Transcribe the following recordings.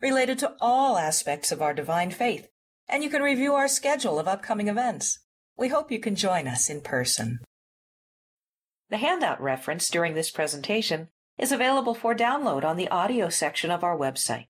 related to all aspects of our divine faith, and you can review our schedule of upcoming events. We hope you can join us in person. The handout reference during this presentation is available for download on the audio section of our website.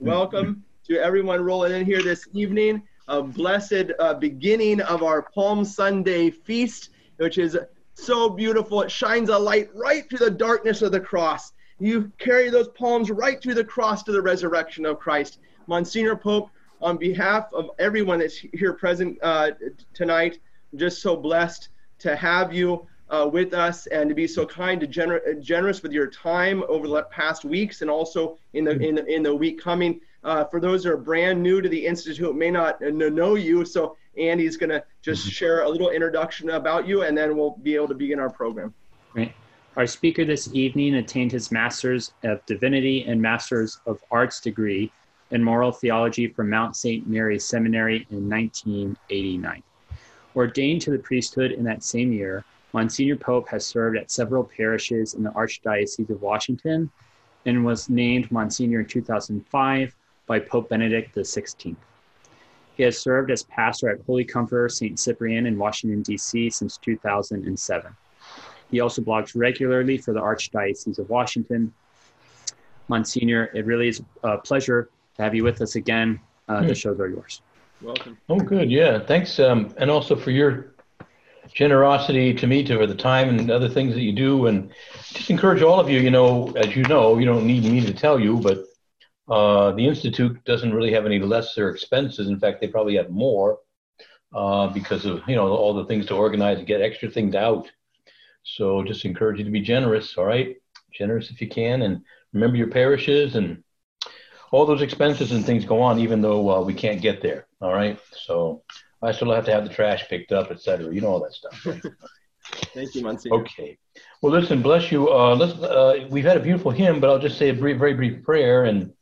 Welcome to everyone rolling in here this evening. A blessed uh, beginning of our Palm Sunday feast, which is so beautiful. It shines a light right through the darkness of the cross. You carry those palms right through the cross to the resurrection of Christ. Monsignor Pope, on behalf of everyone that's here present uh, tonight, I'm just so blessed to have you uh, with us and to be so kind and gener- generous with your time over the past weeks and also in the in the, in the week coming. Uh, for those that are brand new to the institute, may not know you, so Andy's going to just mm-hmm. share a little introduction about you, and then we'll be able to begin our program. Great. Our speaker this evening attained his Master's of Divinity and Master's of Arts degree in Moral Theology from Mount St. Mary's Seminary in 1989. Ordained to the priesthood in that same year, Monsignor Pope has served at several parishes in the Archdiocese of Washington and was named Monsignor in 2005 by Pope Benedict XVI. He has served as pastor at Holy Comforter St. Cyprian in Washington, D.C. since 2007. He also blogs regularly for the Archdiocese of Washington. Monsignor, it really is a pleasure to have you with us again. Uh, The shows are yours. Welcome. Oh, good. Yeah. Thanks. Um, and also for your generosity to me to the time and other things that you do. And just encourage all of you, you know, as you know, you don't need me to tell you, but uh, the Institute doesn't really have any lesser expenses. In fact, they probably have more uh, because of, you know, all the things to organize and get extra things out. So just encourage you to be generous, all right? Generous if you can, and remember your parishes and all those expenses and things go on, even though uh, we can't get there, all right? So I still have to have the trash picked up, etc. You know all that stuff. Right? Thank you, Monsignor. Okay. Well, listen, bless you. Uh, let's, uh, we've had a beautiful hymn, but I'll just say a brief, very brief prayer. And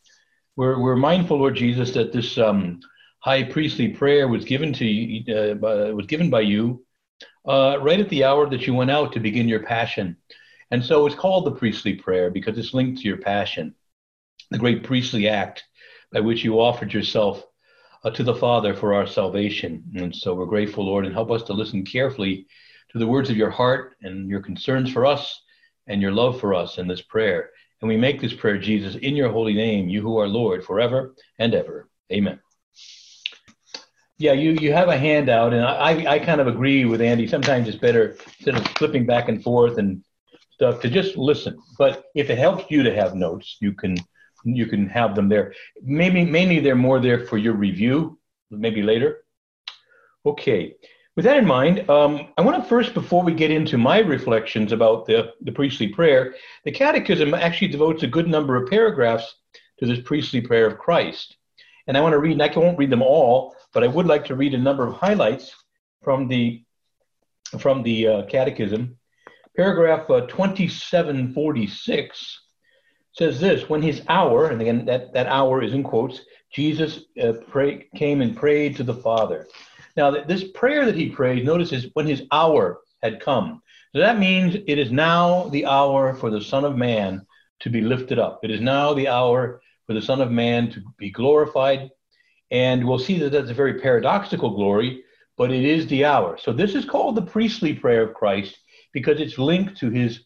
we're, we're mindful, Lord Jesus, that this um, high priestly prayer was given to you, uh, by, was given by you uh, right at the hour that you went out to begin your passion. And so it's called the priestly prayer because it's linked to your passion, the great priestly act by which you offered yourself uh, to the Father for our salvation. And so we're grateful, Lord, and help us to listen carefully to the words of your heart and your concerns for us and your love for us in this prayer. And we make this prayer, Jesus, in your holy name, you who are Lord forever and ever. Amen. Yeah, you, you have a handout, and I, I kind of agree with Andy. Sometimes it's better instead of flipping back and forth and stuff to just listen. But if it helps you to have notes, you can you can have them there. Maybe mainly they're more there for your review, maybe later. Okay. With that in mind, um, I want to first, before we get into my reflections about the, the priestly prayer, the Catechism actually devotes a good number of paragraphs to this priestly prayer of Christ. And I want to read, and I won't read them all, but I would like to read a number of highlights from the from the uh, Catechism. Paragraph uh, 2746 says this: When his hour, and again that that hour is in quotes, Jesus uh, pray, came and prayed to the Father. Now this prayer that he prayed, notice is when his hour had come. So that means it is now the hour for the Son of Man to be lifted up. It is now the hour for the Son of Man to be glorified and we'll see that that's a very paradoxical glory, but it is the hour. So this is called the priestly prayer of Christ because it's linked to his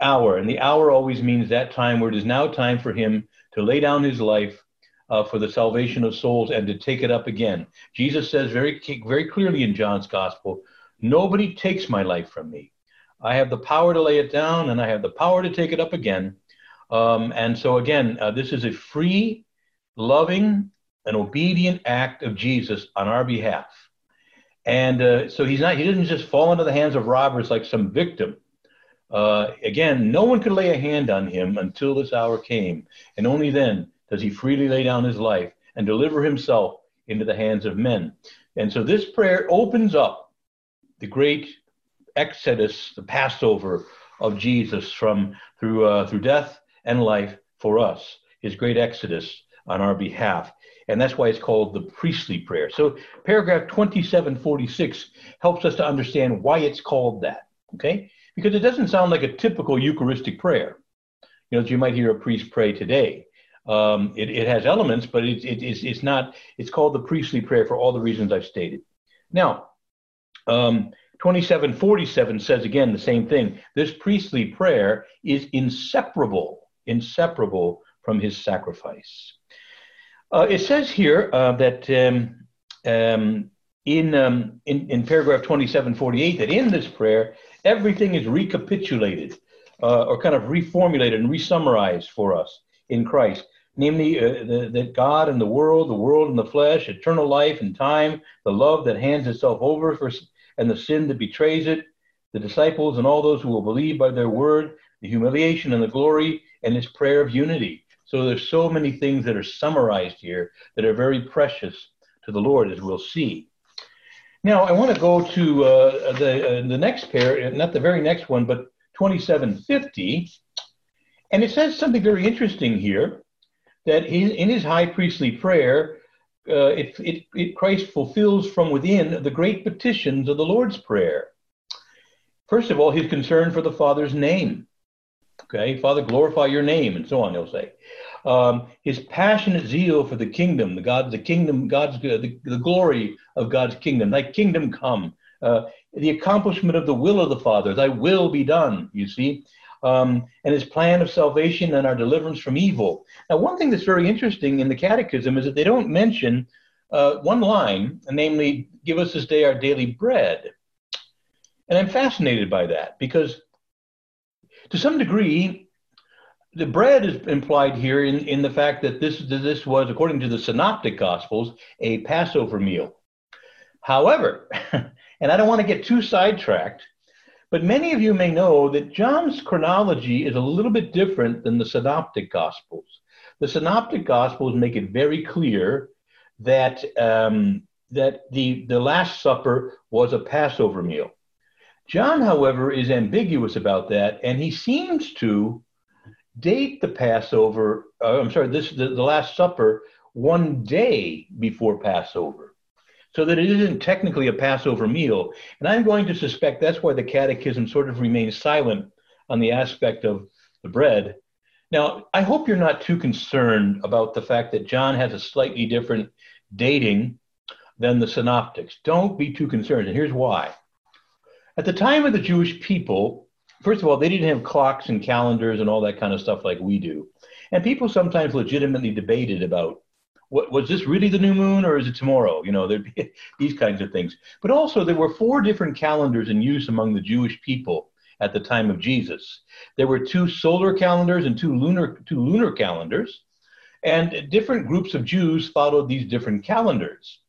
hour. And the hour always means that time where it is now time for him to lay down his life uh, for the salvation of souls and to take it up again. Jesus says very, very clearly in John's gospel, nobody takes my life from me. I have the power to lay it down and I have the power to take it up again. Um, and so again, uh, this is a free, loving, an obedient act of Jesus on our behalf. And uh, so he's not, he didn't just fall into the hands of robbers like some victim. Uh, again, no one could lay a hand on him until this hour came. And only then does he freely lay down his life and deliver himself into the hands of men. And so this prayer opens up the great exodus, the Passover of Jesus from through uh, through death and life for us, his great exodus on our behalf. And that's why it's called the priestly prayer. So paragraph 2746 helps us to understand why it's called that. Okay? Because it doesn't sound like a typical Eucharistic prayer. You know, as you might hear a priest pray today. Um, it, it, has elements, but it, it, it's, it's not, it's called the priestly prayer for all the reasons I've stated. Now, um, 2747 says again the same thing. This priestly prayer is inseparable, inseparable from his sacrifice. Uh, it says here uh, that um, um, in, um, in, in paragraph 2748 that in this prayer, everything is recapitulated uh, or kind of reformulated and resummarized for us in Christ. Namely, uh, the, that God and the world, the world and the flesh, eternal life and time, the love that hands itself over for, and the sin that betrays it, the disciples and all those who will believe by their word, the humiliation and the glory, and his prayer of unity. So there's so many things that are summarized here that are very precious to the Lord, as we'll see. Now, I want to go to uh, the uh, the next pair, not the very next one, but 2750, and it says something very interesting here that in, in his high priestly prayer, uh, it, it, it, Christ fulfills from within the great petitions of the Lord's Prayer. First of all, his concern for the Father's name. Okay, Father, glorify your name, and so on, he'll say. Um, his passionate zeal for the kingdom, the God, the kingdom, God's the, the glory of God's kingdom. Thy kingdom come. Uh, the accomplishment of the will of the Father. Thy will be done. You see, um, and his plan of salvation and our deliverance from evil. Now, one thing that's very interesting in the Catechism is that they don't mention uh, one line, namely, "Give us this day our daily bread." And I'm fascinated by that because, to some degree, the bread is implied here in, in the fact that this, this was, according to the Synoptic Gospels, a Passover meal. However, and I don't want to get too sidetracked, but many of you may know that John's chronology is a little bit different than the Synoptic Gospels. The Synoptic Gospels make it very clear that, um, that the, the Last Supper was a Passover meal. John, however, is ambiguous about that, and he seems to date the Passover, uh, I'm sorry, this the, the Last Supper one day before Passover, so that it isn't technically a Passover meal. And I'm going to suspect that's why the Catechism sort of remains silent on the aspect of the bread. Now, I hope you're not too concerned about the fact that John has a slightly different dating than the synoptics. Don't be too concerned, and here's why. At the time of the Jewish people, first of all, they didn't have clocks and calendars and all that kind of stuff like we do. And people sometimes legitimately debated about what, was this really the new moon or is it tomorrow? You know, there'd be these kinds of things. But also, there were four different calendars in use among the Jewish people at the time of Jesus. There were two solar calendars and two lunar two lunar calendars, and different groups of Jews followed these different calendars.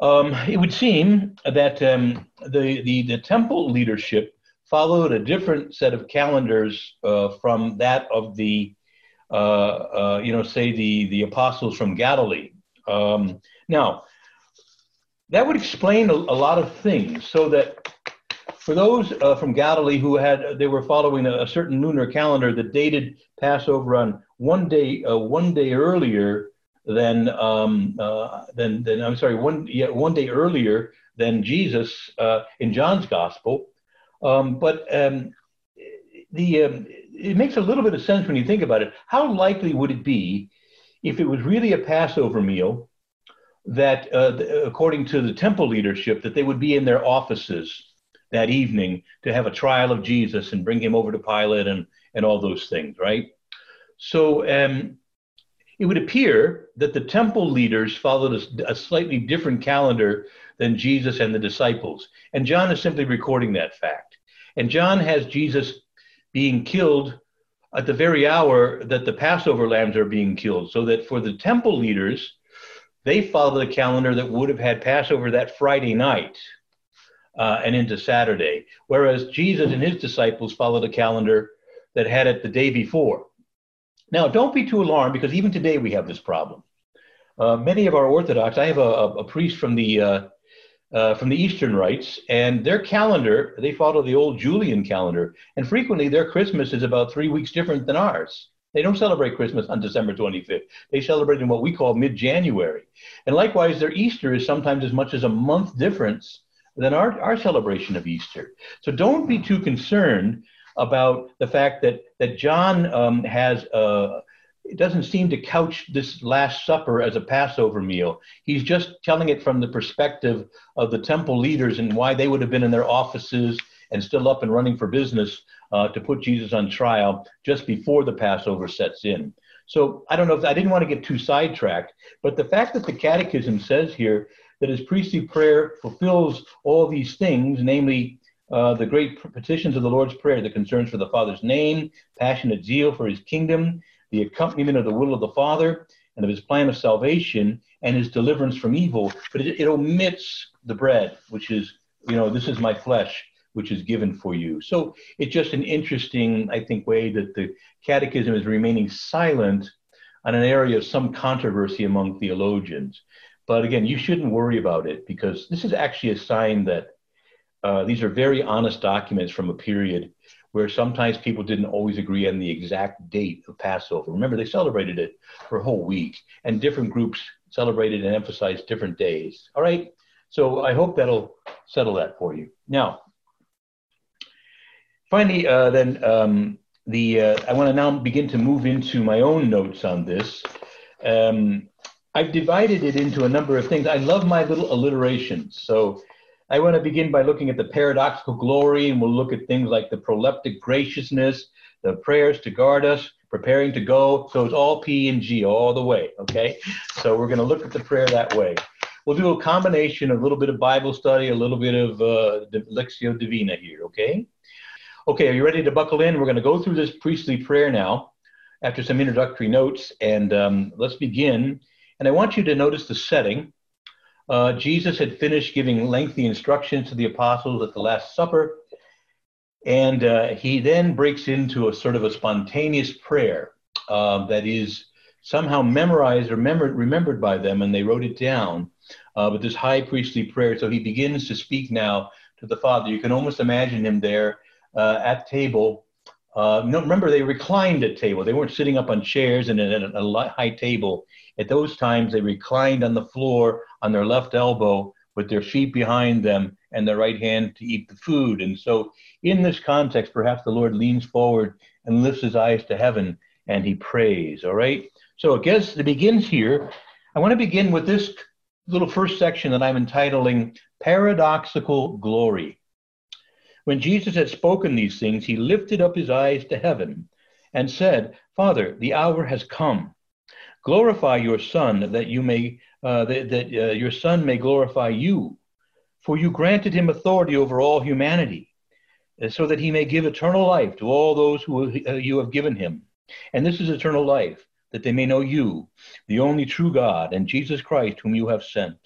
Um, it would seem that um, the, the the temple leadership followed a different set of calendars uh, from that of the, uh, uh, you know, say the, the apostles from Galilee. Um, now, that would explain a, a, lot of things. So that for those uh, from Galilee who had, they were following a, a, certain lunar calendar that dated Passover on one day, uh, one day earlier than, um, uh, than, than, I'm sorry, one, yeah, one day earlier than Jesus in John's Gospel. Um, but um, the um, it makes a little bit of sense when you think about it. How likely would it be if it was really a Passover meal that, uh, according to the temple leadership, that they would be in their offices that evening to have a trial of Jesus and bring him over to Pilate and and all those things, right? So um, it would appear that the temple leaders followed a, a, slightly different calendar than Jesus and the disciples. And John is simply recording that fact. And John has Jesus being killed at the very hour that the Passover lambs are being killed. So that for the temple leaders, they follow the calendar that would have had Passover that Friday night uh, and into Saturday, whereas Jesus and his disciples followed a calendar that had it the day before. Now, don't be too alarmed because even today we have this problem. Uh, many of our Orthodox, I have a, a priest from the uh, uh, from the Eastern rites, and their calendar they follow the old Julian calendar, and frequently their Christmas is about three weeks different than ours. They don't celebrate Christmas on December 25th. They celebrate in what we call mid-January, and likewise their Easter is sometimes as much as a month difference than our, our celebration of Easter. So don't be too concerned about the fact that that John um, has uh, it doesn't seem to couch this Last Supper as a Passover meal. He's just telling it from the perspective of the temple leaders and why they would have been in their offices and still up and running for business uh, to put Jesus on trial just before the Passover sets in. So I don't know if I didn't want to get too sidetracked, but the fact that the Catechism says here that his priestly prayer fulfills all these things, namely uh, the great petitions of the Lord's Prayer, the concerns for the Father's name, passionate zeal for his kingdom, the accompaniment of the will of the Father and of his plan of salvation and his deliverance from evil, but it, it omits the bread, which is, you know, this is my flesh, which is given for you. So it's just an interesting, I think, way that the Catechism is remaining silent on an area of some controversy among theologians. But again, you shouldn't worry about it because this is actually a sign that uh, these are very honest documents from a period where sometimes people didn't always agree on the exact date of Passover. Remember, they celebrated it for a whole week, and different groups celebrated and emphasized different days. All right, so I hope that'll settle that for you. Now, finally, uh, then um, the uh, I want to now begin to move into my own notes on this. Um, I've divided it into a number of things. I love my little alliterations, so I want to begin by looking at the paradoxical glory, and we'll look at things like the proleptic graciousness, the prayers to guard us, preparing to go. So it's all P and G all the way, okay? So we're going to look at the prayer that way. We'll do a combination, of a little bit of Bible study, a little bit of uh, Lectio Divina here, okay? Okay, are you ready to buckle in? We're going to go through this priestly prayer now after some introductory notes, and um, let's begin. And I want you to notice the setting. Uh, Jesus had finished giving lengthy instructions to the apostles at the Last Supper, and uh, he then breaks into a sort of a spontaneous prayer uh, that is somehow memorized or remembered, by them, and they wrote it down. Uh, but this high priestly prayer, so he begins to speak now to the Father. You can almost imagine him there uh, at table. Uh, no, remember, they reclined at table. They weren't sitting up on chairs and at a, high table. At those times, they reclined on the floor on their left elbow with their feet behind them and their right hand to eat the food. And so, in this context, perhaps the Lord leans forward and lifts his eyes to heaven and he prays. All right? So, I guess it begins here. I want to begin with this little first section that I'm entitling Paradoxical Glory. When Jesus had spoken these things, he lifted up his eyes to heaven and said, Father, the hour has come. Glorify your Son, that you may uh, that, that uh, your Son may glorify you, for you granted him authority over all humanity, uh, so that he may give eternal life to all those who uh, you have given him. And this is eternal life, that they may know you, the only true God, and Jesus Christ, whom you have sent.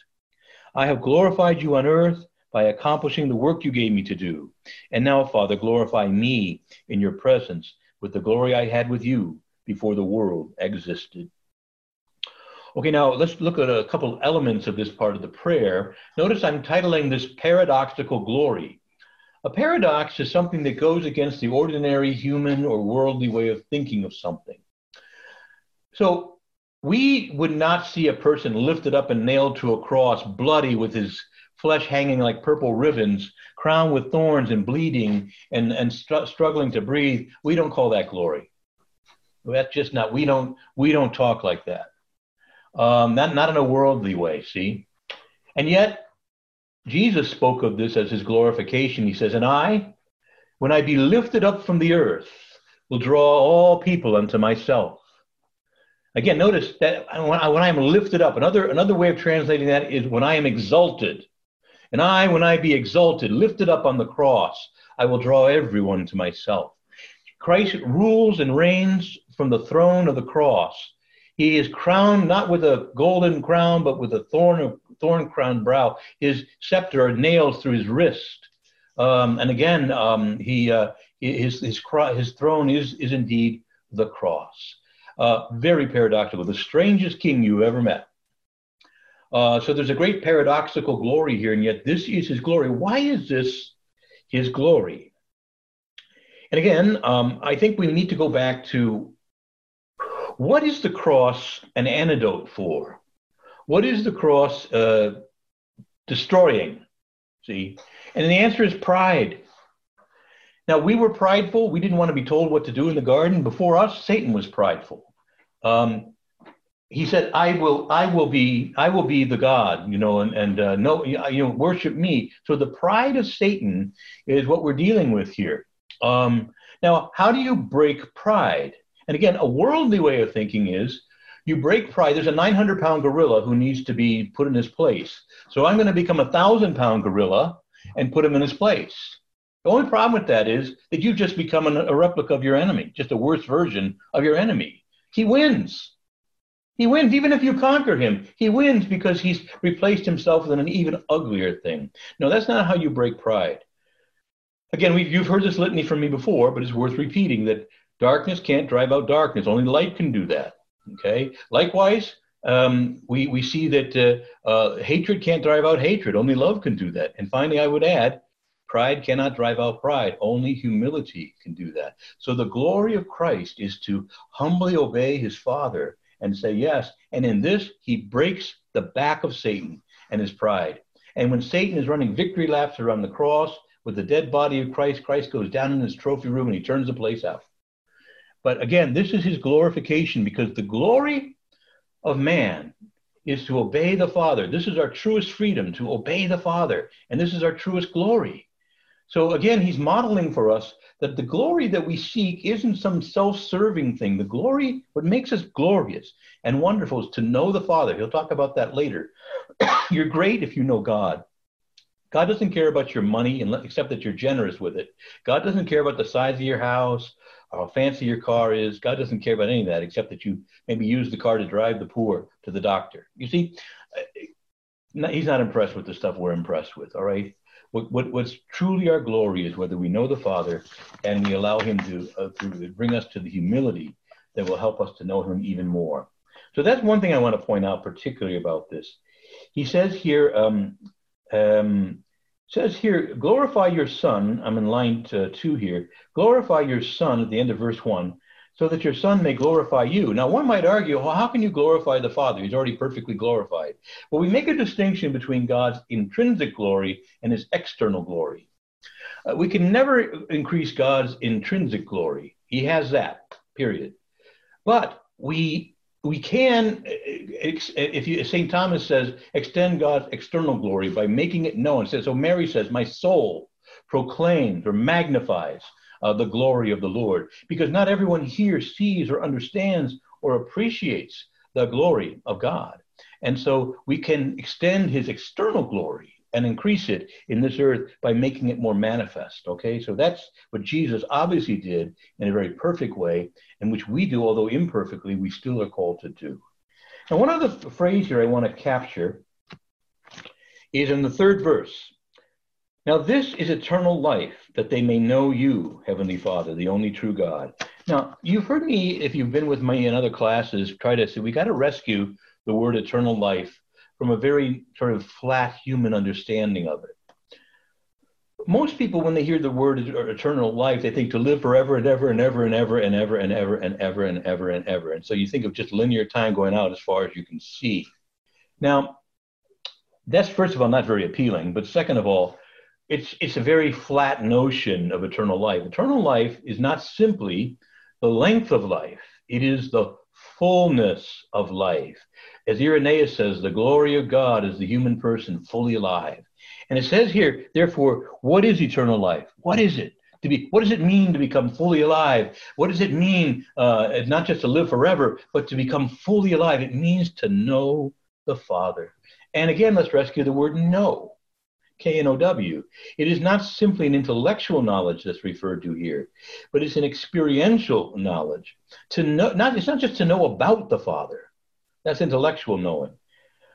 I have glorified you on earth by accomplishing the work you gave me to do. And now, Father, glorify me in your presence with the glory I had with you before the world existed. Okay, now let's look at a couple elements of this part of the prayer. Notice I'm titling this paradoxical glory. A paradox is something that goes against the ordinary human or worldly way of thinking of something. So we would not see a person lifted up and nailed to a cross, bloody with his flesh hanging like purple ribbons, crowned with thorns and bleeding and, and str- struggling to breathe. We don't call that glory. That's just not, we don't, we don't talk like that um, not, not in a worldly way, see? And yet, Jesus spoke of this as his glorification. He says, And I, when I be lifted up from the earth, will draw all people unto myself. Again, notice that when I, when I am lifted up, another, another way of translating that is when I am exalted. And I, when I be exalted, lifted up on the cross, I will draw everyone to myself. Christ rules and reigns from the throne of the cross. He is crowned not with a golden crown, but with a thorn thorn crowned brow. His scepter are nails through his wrist. Um, and again, um, he uh, his his his throne is is indeed the cross. Uh, very paradoxical. The strangest king you ever met. Uh, so there's a great paradoxical glory here, and yet this is his glory. Why is this his glory? And again, um, I think we need to go back to what is the cross an antidote for? What is the cross uh, destroying? See? And the answer is pride. Now, we were prideful. We didn't want to be told what to do in the garden. Before us, Satan was prideful. Um, he said, "I will, I will be, I will be the God," you know, and and uh, no, you know, worship me. So the pride of Satan is what we're dealing with here. Um, now, how do you break pride? And again, a worldly way of thinking is you break pride. There's a 900 pound gorilla who needs to be put in his place. So I'm going to become a thousand pound gorilla and put him in his place. The only problem with that is that you've just become an, a replica of your enemy, just a worse version of your enemy. He wins. He wins even if you conquer him. He wins because he's replaced himself with an even uglier thing. No, that's not how you break pride. Again, you've heard this litany from me before, but it's worth repeating that darkness can't drive out darkness. Only light can do that. Okay. Likewise, um, we we see that uh, uh, hatred can't drive out hatred. Only love can do that. And finally, I would add, pride cannot drive out pride. Only humility can do that. So the glory of Christ is to humbly obey His Father and say yes. And in this, He breaks the back of Satan and his pride. And when Satan is running victory laps around the cross with the dead body of Christ, Christ goes down in his trophy room and he turns the place out. But again, this is his glorification because the glory of man is to obey the Father. This is our truest freedom, to obey the Father. And this is our truest glory. So again, he's modeling for us that the glory that we seek isn't some self serving thing. The glory, what makes us glorious and wonderful is to know the Father. He'll talk about that later. You're great if you know God. God doesn't care about your money except that you're generous with it. God doesn't care about the size of your house how fancy your car is. God doesn't care about any of that except that you maybe use the car to drive the poor to the doctor. You see, uh, he's not impressed with the stuff we're impressed with, all right? What, what, what's truly our glory is whether we know the Father and we allow him to, uh, to bring us to the humility that will help us to know him even more. So that's one thing I want to point out particularly about this. He says here, um, um, says here, glorify your son. I'm in line two here. Glorify your son at the end of verse one, so that your son may glorify you. Now, one might argue, well, how can you glorify the Father? He's already perfectly glorified. Well, we make a distinction between God's intrinsic glory and his external glory. Uh, we can never increase God's intrinsic glory. He has that, period. But we we can, if you, St. Thomas says, extend God's external glory by making it known. So Mary says, my soul proclaims or magnifies uh, the glory of the Lord, because not everyone here sees or understands or appreciates the glory of God. And so we can extend his external glory and increase it in this earth by making it more manifest. Okay, so that's what Jesus obviously did in a very perfect way, and which we do, although imperfectly, we still are called to do. And one other phrase here I want to capture is in the third verse. Now, this is eternal life, that they may know you, Heavenly Father, the only true God. Now, you've heard me, if you've been with me in other classes, try to say we got to rescue the word eternal life from a very sort of flat human understanding of it. Most people, when they hear the word eternal life, they think to live forever and ever and ever and ever and ever and ever and ever and ever and ever. And so you think of just linear time going out as far as you can see. Now, that's first of all not very appealing, but second of all, it's it's a very flat notion of eternal life. Eternal life is not simply the length of life; it is the fullness of life. As Irenaeus says, the glory of God is the human person fully alive. And it says here, therefore, what is eternal life? What is it? To be, what does it mean to become fully alive? What does it mean uh, not just to live forever, but to become fully alive? It means to know the Father. And again, let's rescue the word know. K-N-O-W. It is not simply an intellectual knowledge that's referred to here, but it's an experiential knowledge. To know, not, it's not just to know about the Father, that's intellectual knowing.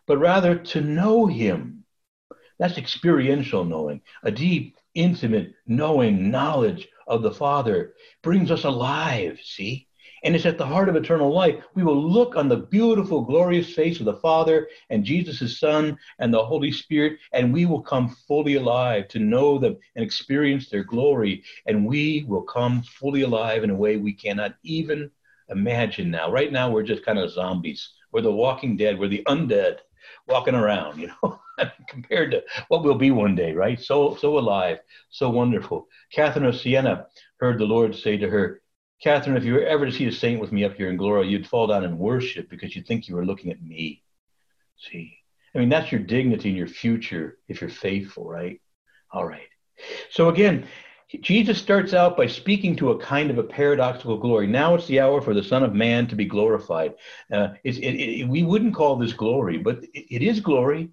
But rather to know Him. That's experiential knowing. A deep, intimate knowing, knowledge of the Father brings us alive, see? And it's at the heart of eternal life. We will look on the beautiful, glorious face of the Father and Jesus, his Son, and the Holy Spirit, and we will come fully alive to know them and experience their glory. And we will come fully alive in a way we cannot even imagine now. Right now, we're just kind of zombies. We're the walking dead. We're the undead walking around, you know, compared to what we'll be one day, right? So, so alive, so wonderful. Catherine of Siena heard the Lord say to her, Catherine, if you were ever to see a saint with me up here in glory, you'd fall down and worship because you'd think you were looking at me. See, I mean, that's your dignity and your future if you're faithful, right? All right. So again, Jesus starts out by speaking to a kind of a paradoxical glory. Now it's the hour for the Son of Man to be glorified. Uh, it, it, we wouldn't call this glory, but it is glory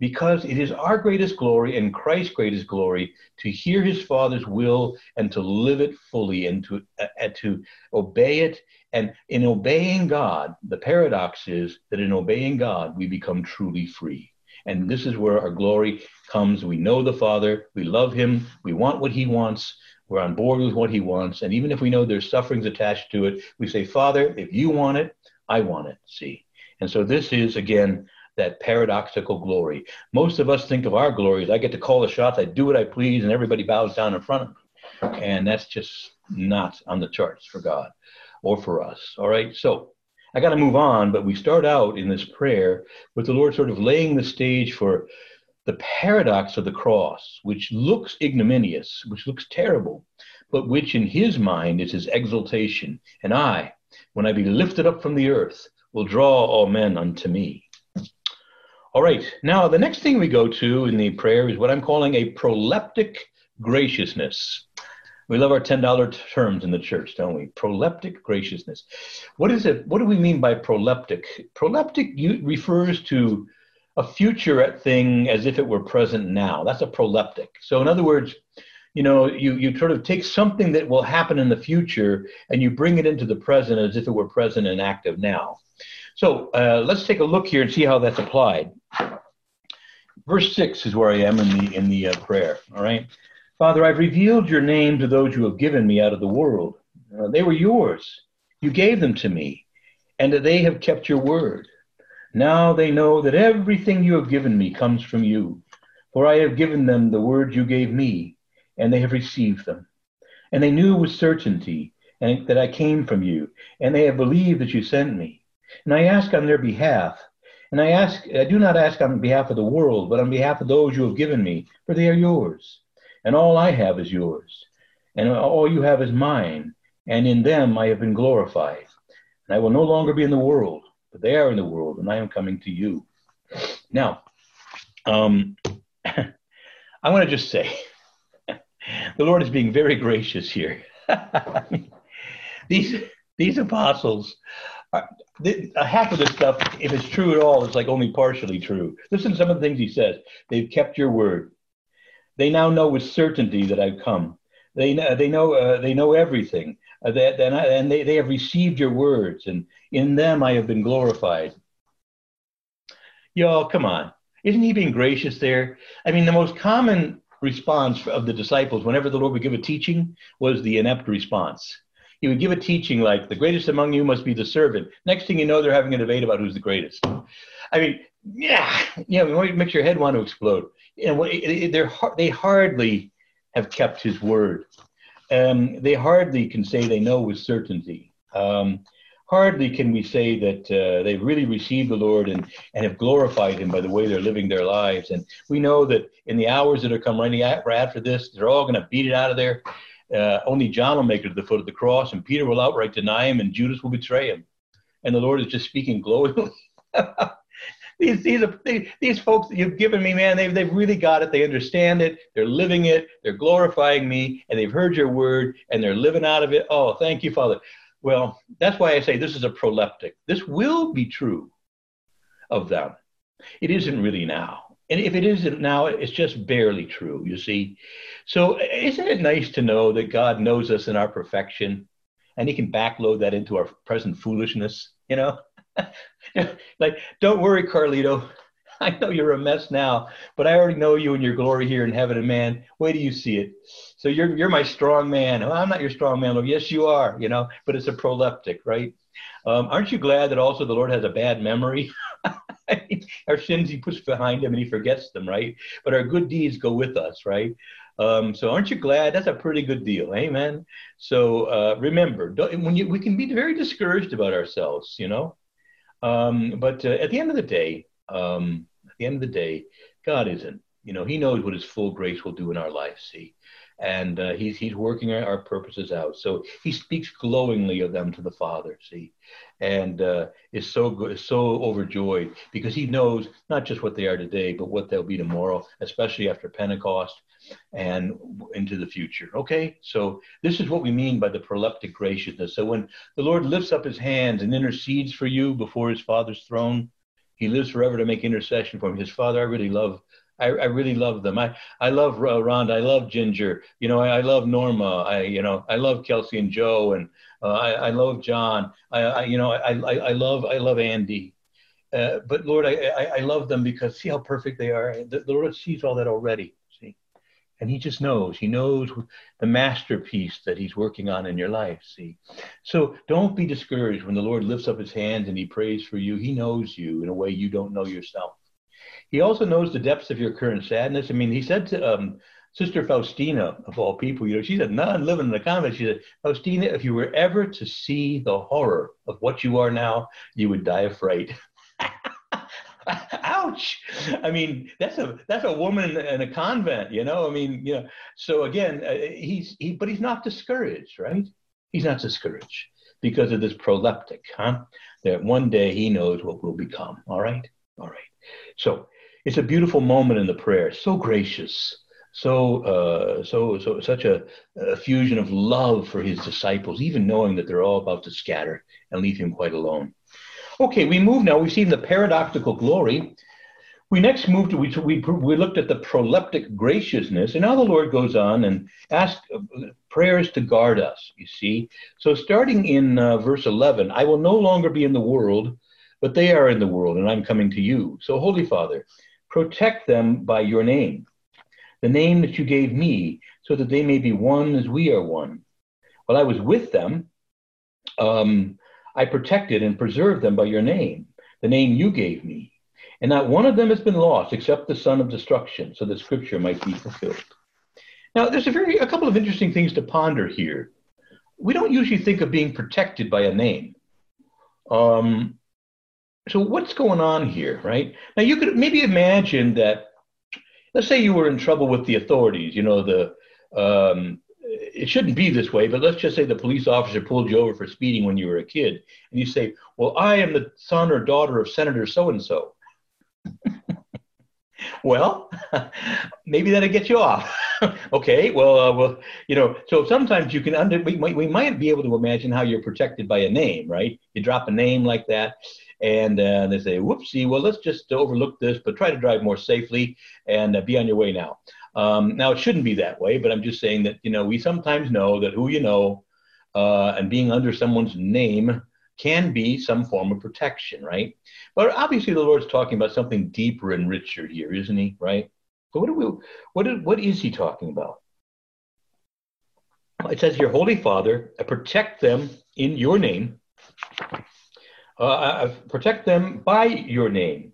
because it is our greatest glory and Christ's greatest glory to hear his Father's will and to live it fully and to, uh, to obey it. And in obeying God, the paradox is that in obeying God, we become truly free. And this is where our glory comes. We know the Father, we love him, we want what he wants, we're on board with what he wants. And even if we know there's sufferings attached to it, we say, Father, if you want it, I want it. See? And so this is, again, that paradoxical glory. Most of us think of our glories. I get to call the shots, I do what I please, and everybody bows down in front of me. And that's just not on the charts for God or for us. All right. So I got to move on, but we start out in this prayer with the Lord sort of laying the stage for the paradox of the cross, which looks ignominious, which looks terrible, but which in his mind is his exaltation. And I, when I be lifted up from the earth, will draw all men unto me. All right. Now, the next thing we go to in the prayer is what I'm calling a proleptic graciousness. We love our $10 terms in the church, don't we? Proleptic graciousness. What is it? What do we mean by proleptic? Proleptic refers to a future thing as if it were present now. That's a proleptic. So, in other words, you know, you, you sort of take something that will happen in the future and you bring it into the present as if it were present and active now. So uh, let's take a look here and see how that's applied. Verse six is where I am in the in the uh, prayer. All right, Father, I've revealed your name to those you have given me out of the world. Uh, they were yours. You gave them to me, and they have kept your word. Now they know that everything you have given me comes from you, for I have given them the word you gave me, and they have received them. And they knew with certainty and that I came from you, and they have believed that you sent me. And I ask on their behalf and I ask, I do not ask on behalf of the world, but on behalf of those you have given me, for they are yours. And all I have is yours. And all you have is mine. And in them I have been glorified. And I will no longer be in the world, but they are in the world, and I am coming to you. Now, um, I want to just say, the Lord is being very gracious here. these these apostles uh, half of this stuff, if it's true at all, is like only partially true. Listen to some of the things he says. They've kept your word. They now know with certainty that I've come. They know, they know, uh, they know everything. Uh, that, and, and they, they have received your words, and in them I have been glorified. Y'all, come on. Isn't he being gracious there? I mean, the most common response of the disciples whenever the Lord would give a teaching was the inept response he would give a teaching like, the greatest among you must be the servant. Next thing you know, they're having a debate about who's the greatest. I mean, yeah, yeah, it makes your head want to explode. And they're, they hardly have kept his word. Um, they hardly can say they know with certainty. Um, hardly can we say that uh, they've really received the Lord and, and have glorified Him by the way they're living their lives. And we know that in the hours that are come running after this, they're all going to beat it out of there. Uh, only John will make it to the foot of the cross, and Peter will outright deny him, and Judas will betray him. And the Lord is just speaking glowingly. these these are these, these folks that you've given me, man. They've they've really got it. They understand it. They're living it. They're glorifying me, and they've heard your word, and they're living out of it. Oh, thank you, Father. Well, that's why I say this is a proleptic. This will be true of them. It isn't really now. And if it isn't now, it's just barely true, you see. So isn't it nice to know that God knows us in our perfection and he can backload that into our present foolishness, you know? like, don't worry, Carlito. I know you're a mess now, but I already know you and your glory here in heaven. And man, wait till you see it. So you're you're my strong man. Well, I'm not your strong man, Lord. Yes, you are. You know, but it's a proleptic, right? Um, aren't you glad that also the Lord has a bad memory? our sins he puts behind him and he forgets them, right? But our good deeds go with us, right? Um, so aren't you glad? That's a pretty good deal, amen. So uh, remember, when you, we can be very discouraged about ourselves, you know, um, but uh, at the end of the day, um, at the end of the day, God isn't. You know, He knows what His full grace will do in our life. See, and uh, he's he's working our, our, purposes out. So he speaks glowingly of them to the Father. See, and uh, is so good, is so overjoyed because he knows not just what they are today, but what they'll be tomorrow, especially after Pentecost and into the future. Okay, so this is what we mean by the proleptic graciousness. So when the Lord lifts up His hands and intercedes for you before His Father's throne, He lives forever to make intercession for him. His Father, I really love I, I really love them. I, I love Rhonda. I love Ginger. You know, I, I love Norma. I, you know, I love Kelsey and Joe, and uh, I, I love John. I, I you know, I, I, I love, I love Andy. Uh, but Lord, I, I, I love them because see how perfect they are. The, the Lord sees all that already. See, and He just knows. He knows the masterpiece that He's working on in your life. See, so don't be discouraged when the Lord lifts up His hands and He prays for you. He knows you in a way you don't know yourself. He also knows the depths of your current sadness. I mean, he said to um, Sister Faustina, of all people, you know, she said, "None living in the convent." She said, "Faustina, if you were ever to see the horror of what you are now, you would die of fright." Ouch! I mean, that's a that's a woman in a convent, you know. I mean, you know. So again, uh, he's he, but he's not discouraged, right? He's not discouraged because of this proleptic, huh? That one day he knows what will become. All right, all right. So it's a beautiful moment in the prayer. So gracious, so uh, so so such a, a, fusion of love for his disciples, even knowing that they're all about to scatter and leave him quite alone. Okay, we move now. We've seen the paradoxical glory. We next moved to we, we, we looked at the proleptic graciousness, and now the Lord goes on and asks uh, prayers to guard us. You see, so starting in uh, verse 11, I will no longer be in the world, but they are in the world, and I'm coming to you. So, Holy Father, Protect them by your name, the name that you gave me, so that they may be one as we are one. While I was with them, um, I protected and preserved them by your name, the name you gave me. And not one of them has been lost except the son of destruction, so that scripture might be fulfilled. Now, there's a very a couple of interesting things to ponder here. We don't usually think of being protected by a name. Um, so what's going on here, right? Now you could maybe imagine that. Let's say you were in trouble with the authorities. You know the. Um, it shouldn't be this way, but let's just say the police officer pulled you over for speeding when you were a kid, and you say, "Well, I am the son or daughter of Senator so and so." Well, maybe that'll get you off. okay, well, uh, well, you know, so sometimes you can under we, we might be able to imagine how you're protected by a name, right? You drop a name like that, and uh, they say, whoopsie, well, let's just overlook this, but try to drive more safely and uh, be on your way now. Um, now, it shouldn't be that way, but I'm just saying that, you know, we sometimes know that who you know uh, and being under someone's name can be some form of protection, right? But obviously, the Lord's talking about something deeper and richer here, isn't He? Right? So, what, do we, what, is, what is He talking about? It says, Your Holy Father, protect them in your name, uh, protect them by your name.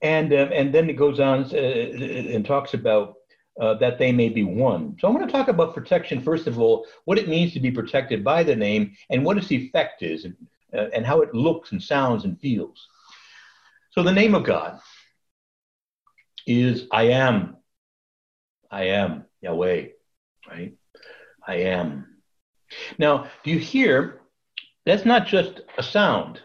And, uh, and then it goes on uh, and talks about uh, that they may be one. So I'm going to talk about protection first of all, what it means to be protected by the name, and what its effect is, uh, and how it looks and sounds and feels. So the name of God is I am. I am Yahweh, right? I am. Now, do you hear? That's not just a sound.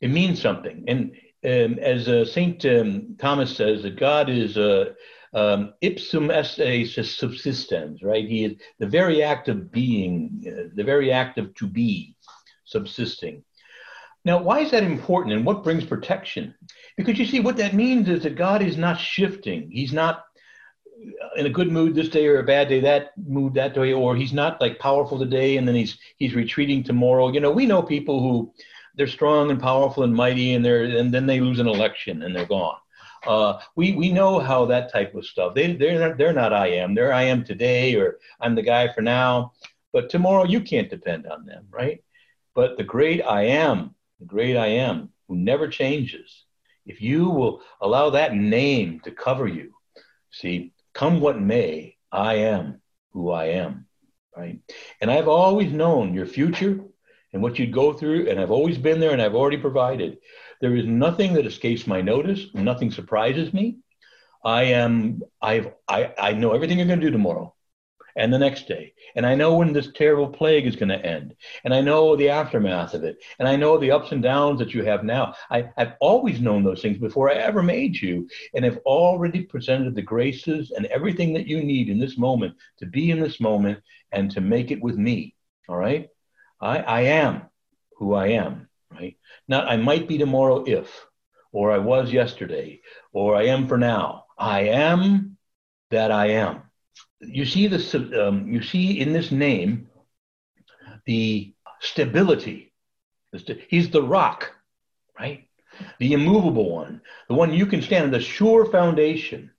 It means something. And um, as uh, Saint um, Thomas says, that God is uh, um, ipsum esse subsistens, right? He is the very act of being, uh, the very act of to be, subsisting. Now, why is that important and what brings protection? Because you see, what that means is that God is not shifting. He's not in a good mood this day or a bad day that mood that day, or he's not like powerful today and then he's he's retreating tomorrow. You know, we know people who they're strong and powerful and mighty and they're and then they lose an election and they're gone. Uh, we we know how that type of stuff. They they're not, they're not I am. They're I am today, or I'm the guy for now. But tomorrow you can't depend on them, right? But the great I am, the great I am, who never changes. If you will allow that name to cover you, see, come what may, I am who I am, right? And I've always known your future and what you'd go through, and I've always been there and I've already provided. There is nothing that escapes my notice, nothing surprises me. I am, I've, I, I know everything you're going to do tomorrow and the next day. And I know when this terrible plague is going to end. And I know the aftermath of it. And I know the ups and downs that you have now. I, I've always known those things before I ever made you. And have already presented the graces and everything that you need in this moment to be in this moment and to make it with me. All right? I, I am who I am, right? Not I might be tomorrow if, or I was yesterday, or I am for now. I am that I am. You see this. Um, you see in this name the stability. He's the rock, right? The immovable one, the one you can stand on, the sure foundation.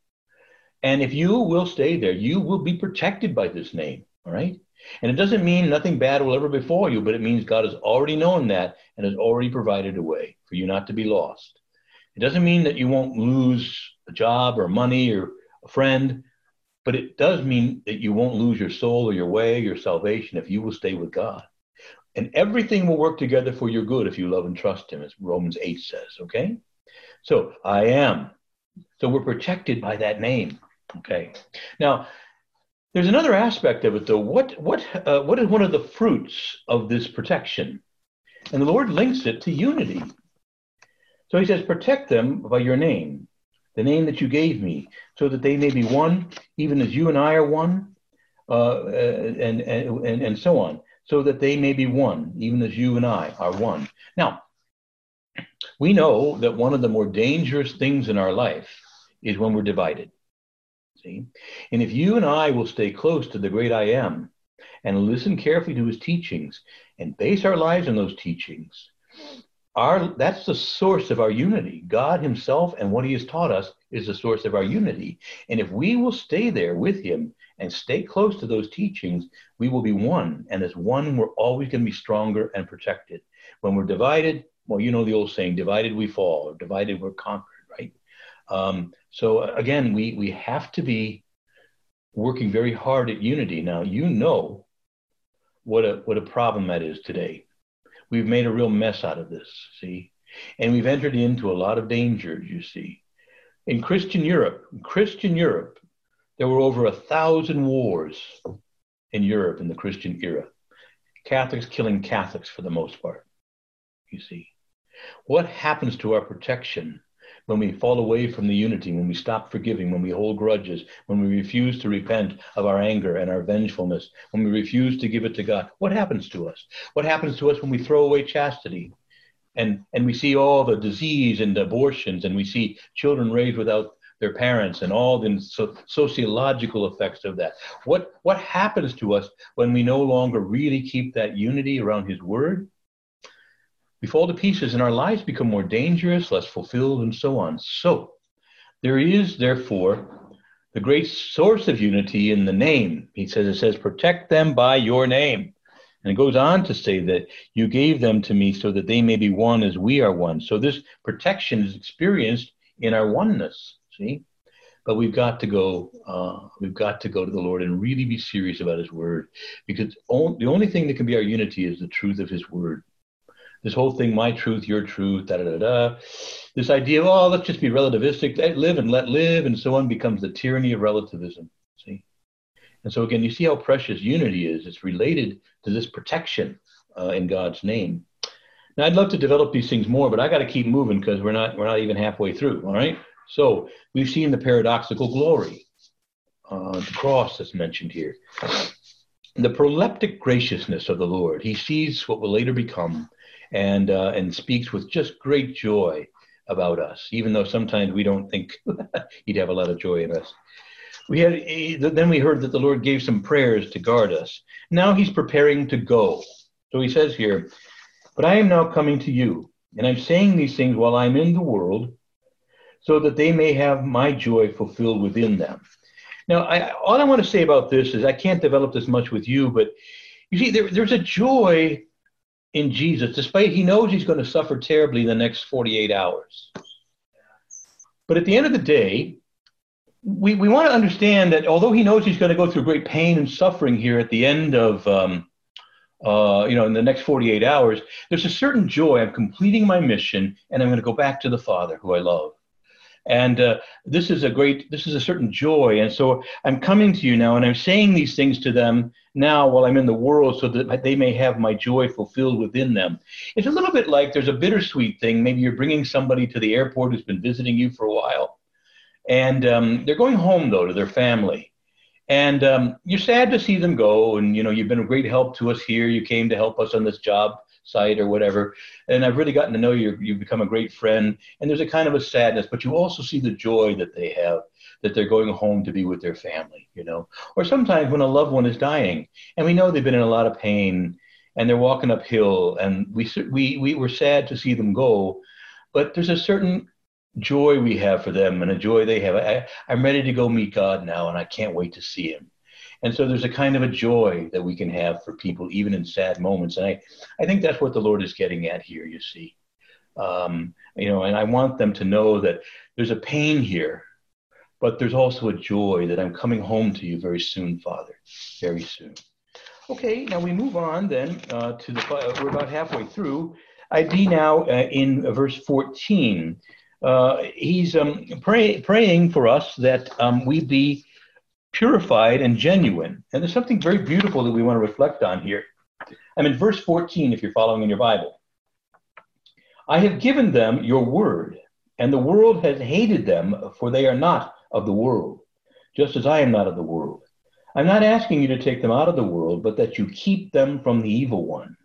And if you will stay there, you will be protected by this name, all right? And it doesn't mean nothing bad will ever befall you, but it means God has already known that and has already provided a way for you not to be lost. It doesn't mean that you won't lose a job or money or a friend, but it does mean that you won't lose your soul or your way, your salvation, if you will stay with God. And everything will work together for your good if you love and trust Him, as Romans 8 says, okay? So I am. So we're protected by that name, okay? Now, there's another aspect of it, though. What what uh, what is one of the fruits of this protection? And the Lord links it to unity. So He says, "Protect them by your name, the name that you gave me, so that they may be one, even as you and I are one, uh, and, and and and so on, so that they may be one, even as you and I are one." Now, we know that one of the more dangerous things in our life is when we're divided. See? And if you and I will stay close to the great I am and listen carefully to his teachings and base our lives on those teachings, our, that's the source of our unity. God himself and what he has taught us is the source of our unity. And if we will stay there with him and stay close to those teachings, we will be one. And as one, we're always going to be stronger and protected. When we're divided, well, you know the old saying, divided we fall, or divided we're conquered, right? Um, so again, we we have to be working very hard at unity. Now you know what a what a problem that is today. We've made a real mess out of this, see, and we've entered into a lot of dangers. You see, in Christian Europe, in Christian Europe, there were over a thousand wars in Europe in the Christian era. Catholics killing Catholics for the most part. You see, what happens to our protection when we fall away from the unity, when we stop forgiving, when we hold grudges, when we refuse to repent of our anger and our vengefulness, when we refuse to give it to God, what happens to us? What happens to us when we throw away chastity? And, and we see all the disease and abortions, and we see children raised without their parents and all the so, sociological effects of that. What, what happens to us when we no longer really keep that unity around His Word? We fall to pieces and our lives become more dangerous, less fulfilled, and so on. So, there is, therefore, the great source of unity in the name. He says, it says, protect them by your name. And it goes on to say that you gave them to me so that they may be one as we are one. So this protection is experienced in our oneness. See? But we've got to go. Uh, we've got to go to the Lord and really be serious about His Word, because the only thing that can be our unity is the truth of His Word this whole thing, my truth, your truth, da da da da. This idea of, oh, let's just be relativistic, live and let live, and so on becomes the tyranny of relativism. See? And so again, you see how precious unity is. It's related to this protection uh, in God's name. Now, I'd love to develop these things more, but I got to keep moving because we're not we're not even halfway through. All right. So we've seen the paradoxical glory, uh, the cross that's mentioned here, the proleptic graciousness of the Lord. He sees what will later become and uh, and speaks with just great joy about us, even though sometimes we don't think he'd have a lot of joy in us. We had eh, then we heard that the Lord gave some prayers to guard us. Now he's preparing to go. So he says here, "But I am now coming to you, and I'm saying these things while I'm in the world, so that they may have my joy fulfilled within them. Now, I, all I want to say about this is I can't develop this much with you, but you see, there, there's a joy in Jesus, despite he knows he's going to suffer terribly in the next 48 hours. But at the end of the day, we, we want to understand that although he knows he's going to go through great pain and suffering here at the end of, um, uh, you know, in the next 48 hours, there's a certain joy. I'm completing my mission and I'm going to go back to the Father who I love. And uh, this is a great, this is a certain joy. And so I'm coming to you now and I'm saying these things to them now while I'm in the world so that they may have my joy fulfilled within them. It's a little bit like there's a bittersweet thing. Maybe you're bringing somebody to the airport who's been visiting you for a while. And um, they're going home, though, to their family. And um, you're sad to see them go. And, you know, you've been a great help to us here. You came to help us on this job site or whatever. And I've really gotten to know you. You've become a great friend. And there's a kind of a sadness, but you also see the joy that they have that they're going home to be with their family, you know. Or sometimes when a loved one is dying and we know they've been in a lot of pain and they're walking uphill and we, we, we were sad to see them go, but there's a certain joy we have for them and a joy they have. I, I'm ready to go meet God now and I can't wait to see him. And so there's a kind of a joy that we can have for people, even in sad moments. And I, I think that's what the Lord is getting at here, you see. Um, you know, and I want them to know that there's a pain here, but there's also a joy that I'm coming home to you very soon, Father, very soon. Okay, now we move on then uh, to the, uh, we're about halfway through. I'd be now uh, in verse 14. Uh, he's um, pray, praying for us that um, we be purified and genuine. And there's something very beautiful that we want to reflect on here. I'm in verse 14, if you're following in your Bible. I have given them your word, and the world has hated them, for they are not of the world, just as I am not of the world. I'm not asking you to take them out of the world, but that you keep them from the evil one.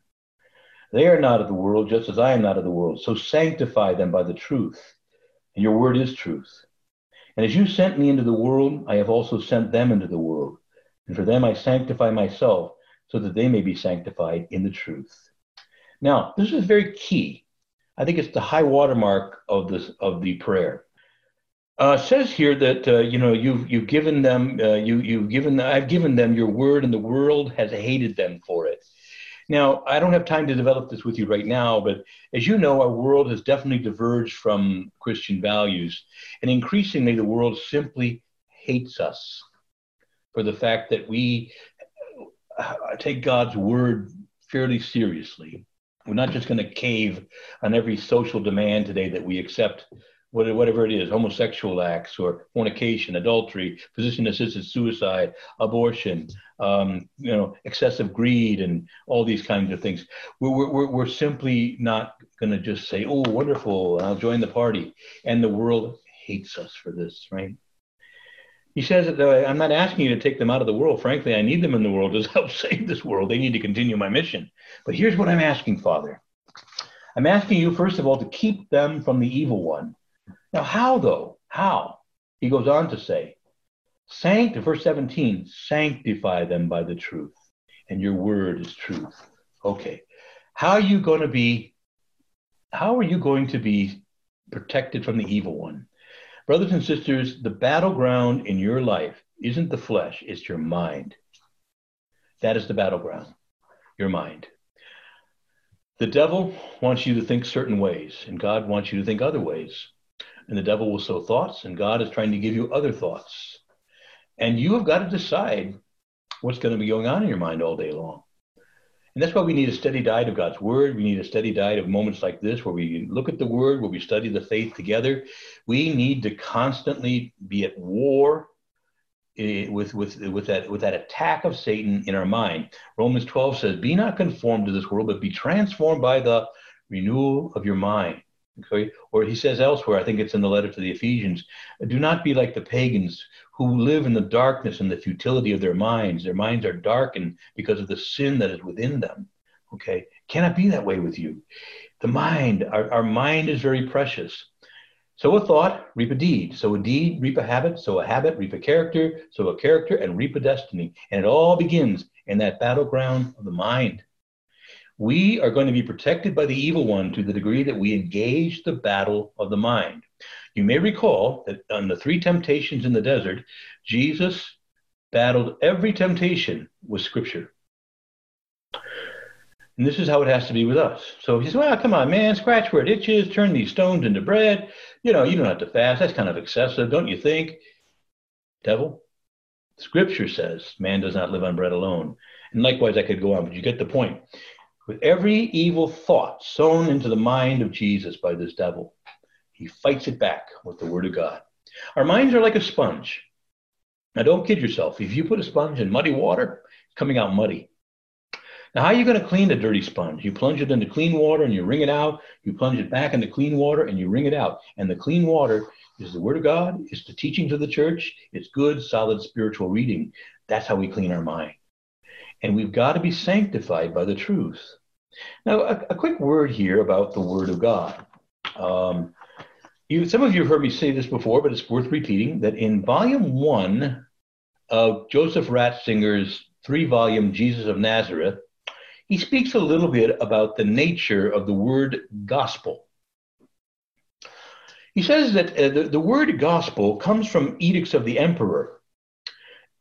They are not of the world, just as I am not of the world. So sanctify them by the truth. And your word is truth. And as you sent me into the world, I have also sent them into the world. And for them I sanctify myself, so that they may be sanctified in the truth. Now, this is very key. I think it's the high watermark of this of the prayer. Uh, says here that uh, you know you've you've given them uh, you you've given I've given them your word, and the world has hated them for it. Now, I don't have time to develop this with you right now, but as you know, our world has definitely diverged from Christian values. And increasingly, the world simply hates us for the fact that we uh, take God's word fairly seriously. We're not just going to cave on every social demand today that we accept whatever it is, homosexual acts or fornication, adultery, physician-assisted suicide, abortion, um, you know, excessive greed, and all these kinds of things. We're, we're, we're simply not going to just say, "Oh, wonderful, I'll join the party," and the world hates us for this, right? He says that I'm not asking you to take them out of the world. Frankly, I need them in the world to help save this world. They need to continue my mission. But here's what I'm asking, Father. I'm asking you, first of all, to keep them from the evil one. Now, how though? How? He goes on to say, Sanct, verse 17, sanctify them by the truth, and your word is truth. Okay. How are you going to be, how are you going to be protected from the evil one? Brothers and sisters, the battleground in your life isn't the flesh, it's your mind. That is the battleground, your mind. The devil wants you to think certain ways, and God wants you to think other ways and the devil will sow thoughts, and God is trying to give you other thoughts. And you have got to decide what's going to be going on in your mind all day long. And that's why we need a steady diet of God's word. We need a steady diet of moments like this where we look at the word, where we study the faith together. We need to constantly be at war eh, with, with, with, that, with that attack of Satan in our mind. Romans 12 says, Be not conformed to this world, but be transformed by the renewal of your mind. Okay? Or he says elsewhere, I think it's in the letter to the Ephesians, do not be like the pagans who live in the darkness and the futility of their minds. Their minds are darkened because of the sin that is within them. Okay? Cannot be that way with you. The mind, our, our mind is very precious. Sow a thought, reap a deed. Sow a deed, reap a habit. Sow a habit, reap a character. Sow a character, and reap a destiny. And it all begins in that battleground of the mind we are going to be protected by the evil one to the degree that we engage the battle of the mind. You may recall that on the three temptations in the desert, Jesus battled every temptation with Scripture. And this is how it has to be with us. So he says, Well, come on, man, scratch where it itches, turn these stones into bread. You know, you don't have to fast. That's kind of excessive, don't you think? Devil, Scripture says man does not live on bread alone. And likewise, I could go on, but you get the point. With every evil thought sown into the mind of Jesus by this devil, he fights it back with the Word of God. Our minds are like a sponge. Now, don't kid yourself. If you put a sponge in muddy water, it's coming out muddy. Now, how are you going to clean a dirty sponge? You plunge it into clean water and you wring it out. You plunge it back into clean water and you wring it out. And the clean water is the Word of God, it's the teachings of the church, it's good, solid spiritual reading. That's how we clean our mind. And we've got to be sanctified by the truth. Now, a, a quick word here about the Word of God. Um, you, some of you have heard me say this before, but it's worth repeating that in volume one of Joseph Ratzinger's three volume Jesus of Nazareth, he speaks a little bit about the nature of the word gospel. He says that uh, the, the word gospel comes from edicts of the emperor.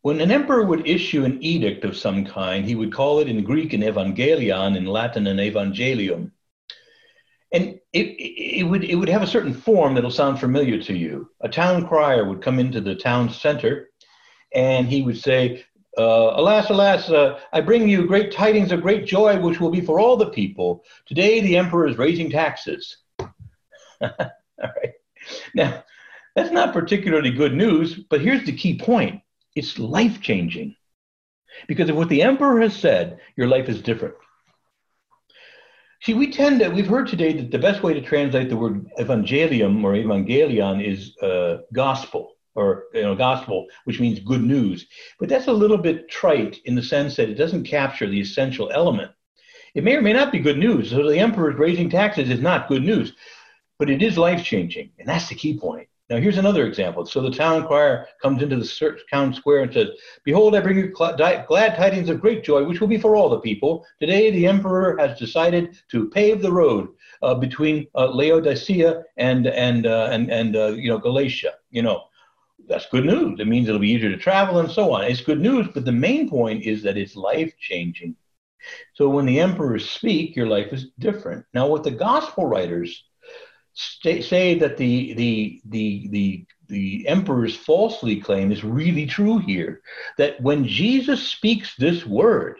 When an emperor would issue an edict of some kind, he would call it in Greek an evangelion, in Latin an evangelium. And it, it, would, it would have a certain form that'll sound familiar to you. A town crier would come into the town center and he would say, uh, Alas, alas, uh, I bring you great tidings of great joy, which will be for all the people. Today the emperor is raising taxes. all right. Now, that's not particularly good news, but here's the key point it's life changing. Because of what the emperor has said, your life is different. See, we tend to, we've heard today that the best way to translate the word evangelium or evangelion is uh, gospel or you know gospel which means good news but that's a little bit trite in the sense that it doesn't capture the essential element it may or may not be good news so the emperor raising taxes is not good news but it is life changing. And that's the key point. Now, here's another example. So the town crier comes into the town square and says, Behold, I bring you glad tidings of great joy, which will be for all the people. Today, the emperor has decided to pave the road uh, between uh, Laodicea and and uh, and and uh, you know Galatia. You know, that's good news. It means it'll be easier to travel and so on. It's good news, but the main point is that it's life changing. So when the emperors speak, your life is different. Now, what the gospel writers say that the the the the the emperors falsely claim is really true here that when jesus speaks this word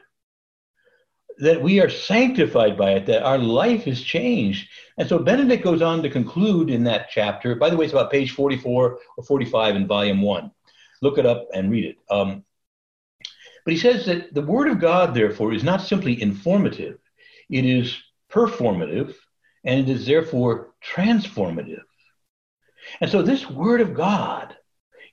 that we are sanctified by it that our life is changed. And so benedict goes on to conclude in that chapter. By the way it's about page 44 or 45 in volume 1 look it up and read it. Um, but he says that the word of god therefore is not simply informative. It is performative and it is therefore transformative. And so this word of God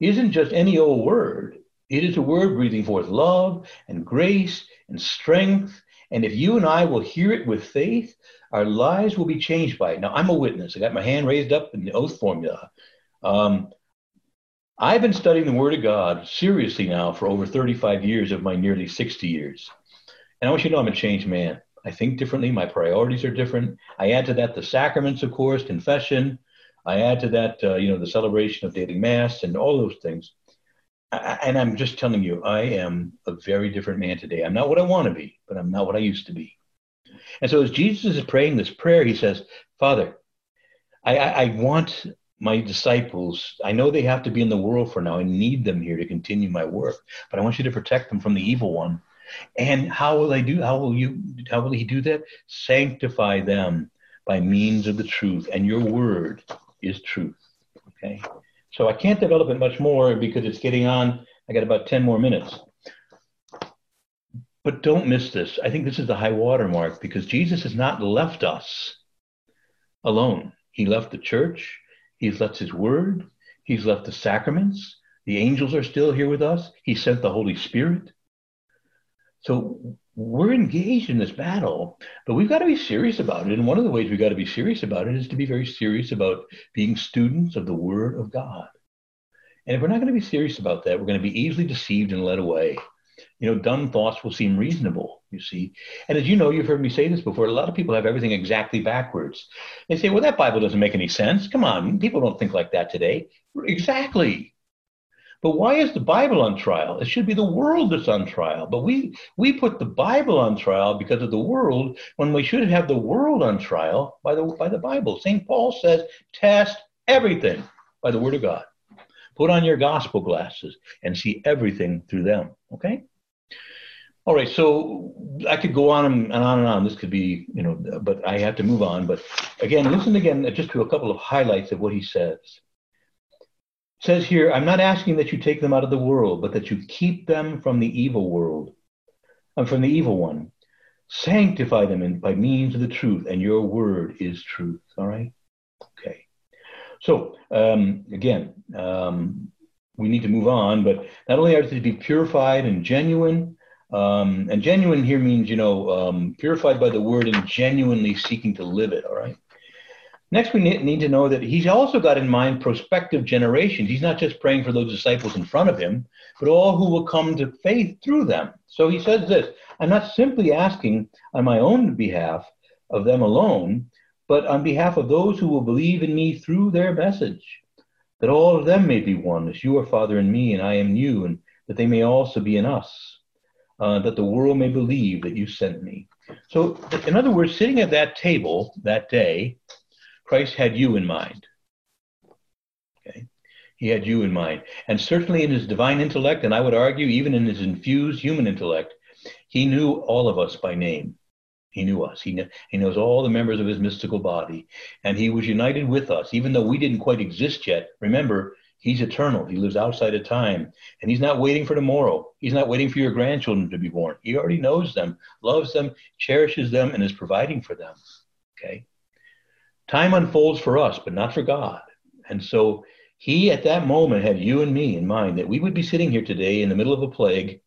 isn't just any old word. It is a word breathing forth love and grace and strength. And if you and I will hear it with faith, our lives will be changed by it. Now, I'm a witness. I got my hand raised up in the oath formula. Um, I've been studying the Word of God seriously now for over 35 years of my nearly 60 years. And I want you to know I'm a changed man. I think differently. My priorities are different. I add to that the sacraments, of course, confession. I add to that, uh, you know, the celebration of daily mass and all those things. I, and I'm just telling you, I am a very different man today. I'm not what I want to be, but I'm not what I used to be. And so as Jesus is praying this prayer, he says, Father, I, I, I want my disciples, I know they have to be in the world for now. I need them here to continue my work, but I want you to protect them from the evil one. And how will I do? How will you? How will He do that? Sanctify them by means of the truth, and your word is truth. Okay. So I can't develop it much more because it's getting on. I got about ten more minutes. But don't miss this. I think this is the high water mark because Jesus has not left us alone. He left the church. He's left His word. He's left the sacraments. The angels are still here with us. He sent the Holy Spirit. So we're engaged in this battle, but we've got to be serious about it. And one of the ways we've got to be serious about it is to be very serious about being students of the Word of God. And if we're not going to be serious about that, we're going to be easily deceived and led away. you know, dumb thoughts will seem reasonable, you see. And as you know, you've heard me say this before, a lot of people have everything exactly backwards. They say, well, that Bible doesn't make any sense. Come on, people don't think like that today. Exactly. But why is the Bible on trial? It should be the world that's on trial. But we we put the Bible on trial because of the world when we should have the world on trial by the by the Bible. St. Paul says, test everything by the word of God. Put on your gospel glasses and see everything through them. Okay? All right, so I could go on and on and on. This could be, you know, but I have to move on. But again, listen again just to a couple of highlights of what he says says here, I'm not asking that you take them out of the world, but that you keep them from the evil world and from the evil one. Sanctify them in, by means of the truth, and your word is truth. All right? Okay. So, um, again, um, we need to move on, but not only are they to be purified and genuine, um, and genuine here means, you know, um, purified by the word and genuinely seeking to live it. All right? Next, we need to know that he's also got in mind prospective generations. He's not just praying for those disciples in front of him, but all who will come to faith through them. So he says this I'm not simply asking on my own behalf of them alone, but on behalf of those who will believe in me through their message, that all of them may be one, as you are Father in me and I am you, and that they may also be in us, uh, that the world may believe that you sent me. So, in other words, sitting at that table that day, Christ had you in mind. Okay? He had you in mind. And certainly in his divine intellect, and I would argue even in his infused human intellect, he knew all of us by name. He knew us. He, kn- he knows all the members of his mystical body. And he was united with us, even though we didn't quite exist yet. Remember, he's eternal. He lives outside of time. And he's not waiting for tomorrow. He's not waiting for your grandchildren to be born. He already knows them, loves them, cherishes them, and is providing for them. Okay? Time unfolds for us, but not for God. And so he at that moment had you and me in mind that we would be sitting here today in the middle of a plague,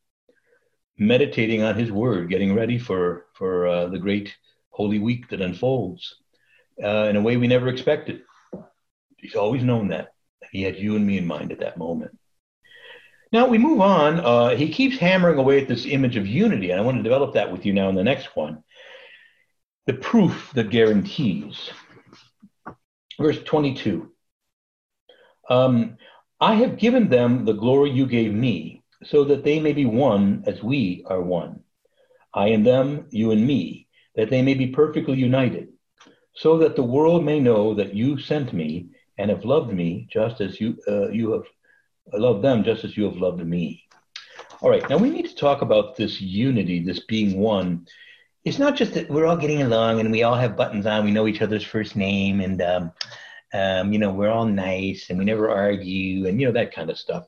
meditating on his word, getting ready for, for uh, the great Holy Week that unfolds uh, in a way we never expected. He's always known that. He had you and me in mind at that moment. Now we move on. Uh, he keeps hammering away at this image of unity, and I want to develop that with you now in the next one. The proof that guarantees verse 22. Um, I have given them the glory you gave me, so that they may be one as we are one. I and them, you and me, that they may be perfectly united, so that the world may know that you sent me and have loved me just as you uh, you have loved them just as you have loved me. All right, now we need to talk about this unity, this being one. It's not just that we're all getting along and we all have buttons on, we know each other's first name, and um, um, you know, we're all nice and we never argue and, you know, that kind of stuff.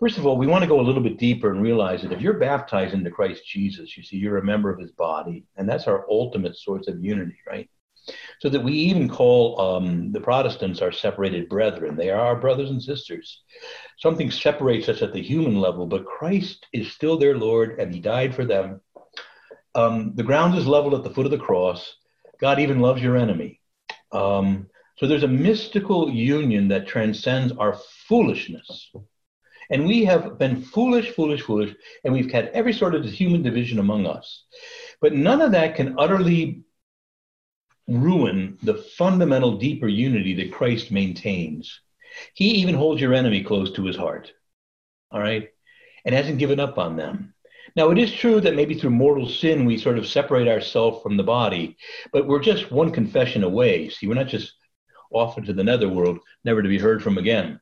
First of all, we want to go a little bit deeper and realize that if you're baptized into Christ Jesus, you see, you're a member of his body. And that's our ultimate source of unity, right? So that we even call um, the Protestants our separated brethren. They are our brothers and sisters. Something separates us at the human level, but Christ is still their Lord and he died for them. Um, the ground is leveled at the foot of the cross. God even loves your enemy. Um, so there's a mystical union that transcends our foolishness. And we have been foolish, foolish, foolish, and we've had every sort of human division among us. But none of that can utterly ruin the fundamental, deeper unity that Christ maintains. He even holds your enemy close to his heart, all right, and hasn't given up on them. Now, it is true that maybe through mortal sin we sort of separate ourselves from the body, but we're just one confession away. See, we're not just off into the netherworld, never to be heard from again.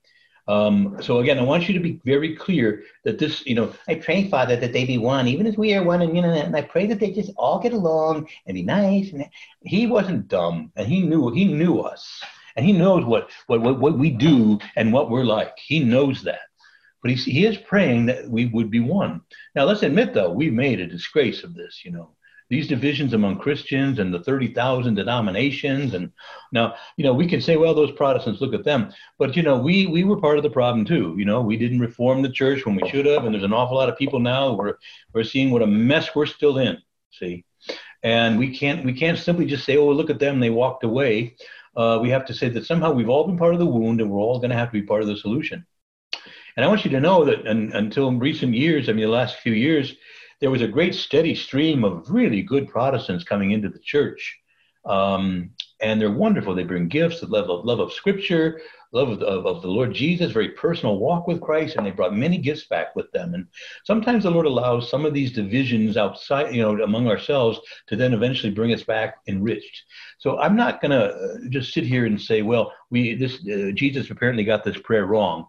Um, so again, I want you to be very clear that this, you know, I pray, Father, that they be one, even as we are one, and you know, and I pray that they just all get along and be nice. And he wasn't dumb, and he knew he knew us, and he knows what what what, what we do and what we're like. He knows that, but he he is praying that we would be one. Now, let's admit though, we've made a disgrace of this. You know, these divisions among Christians and the 30,000 denominations. And now, you know, we can say, well, those Protestants, look at them. But, you know, we, we were part of the problem too. You know, we didn't reform the church when we should have. And there's an awful lot of people now we're, we're seeing what a mess we're still in, see? And we can't, we can't simply just say, oh, look at them, they walked away. Uh, we have to say that somehow we've all been part of the wound and we're all going to have to be part of the solution. And I want you to know that un, until recent years, I mean, the last few years, there was a great steady stream of really good Protestants coming into the church. Um, and they're wonderful. They bring gifts, the love of, love of Scripture, love of, of, of, the Lord Jesus, very personal walk with Christ, and they brought many gifts back with them. And sometimes the Lord allows some of these divisions outside, you know, among ourselves to then eventually bring us back enriched. So I'm not going to uh, just sit here and say, well, we this uh, Jesus apparently got this prayer wrong.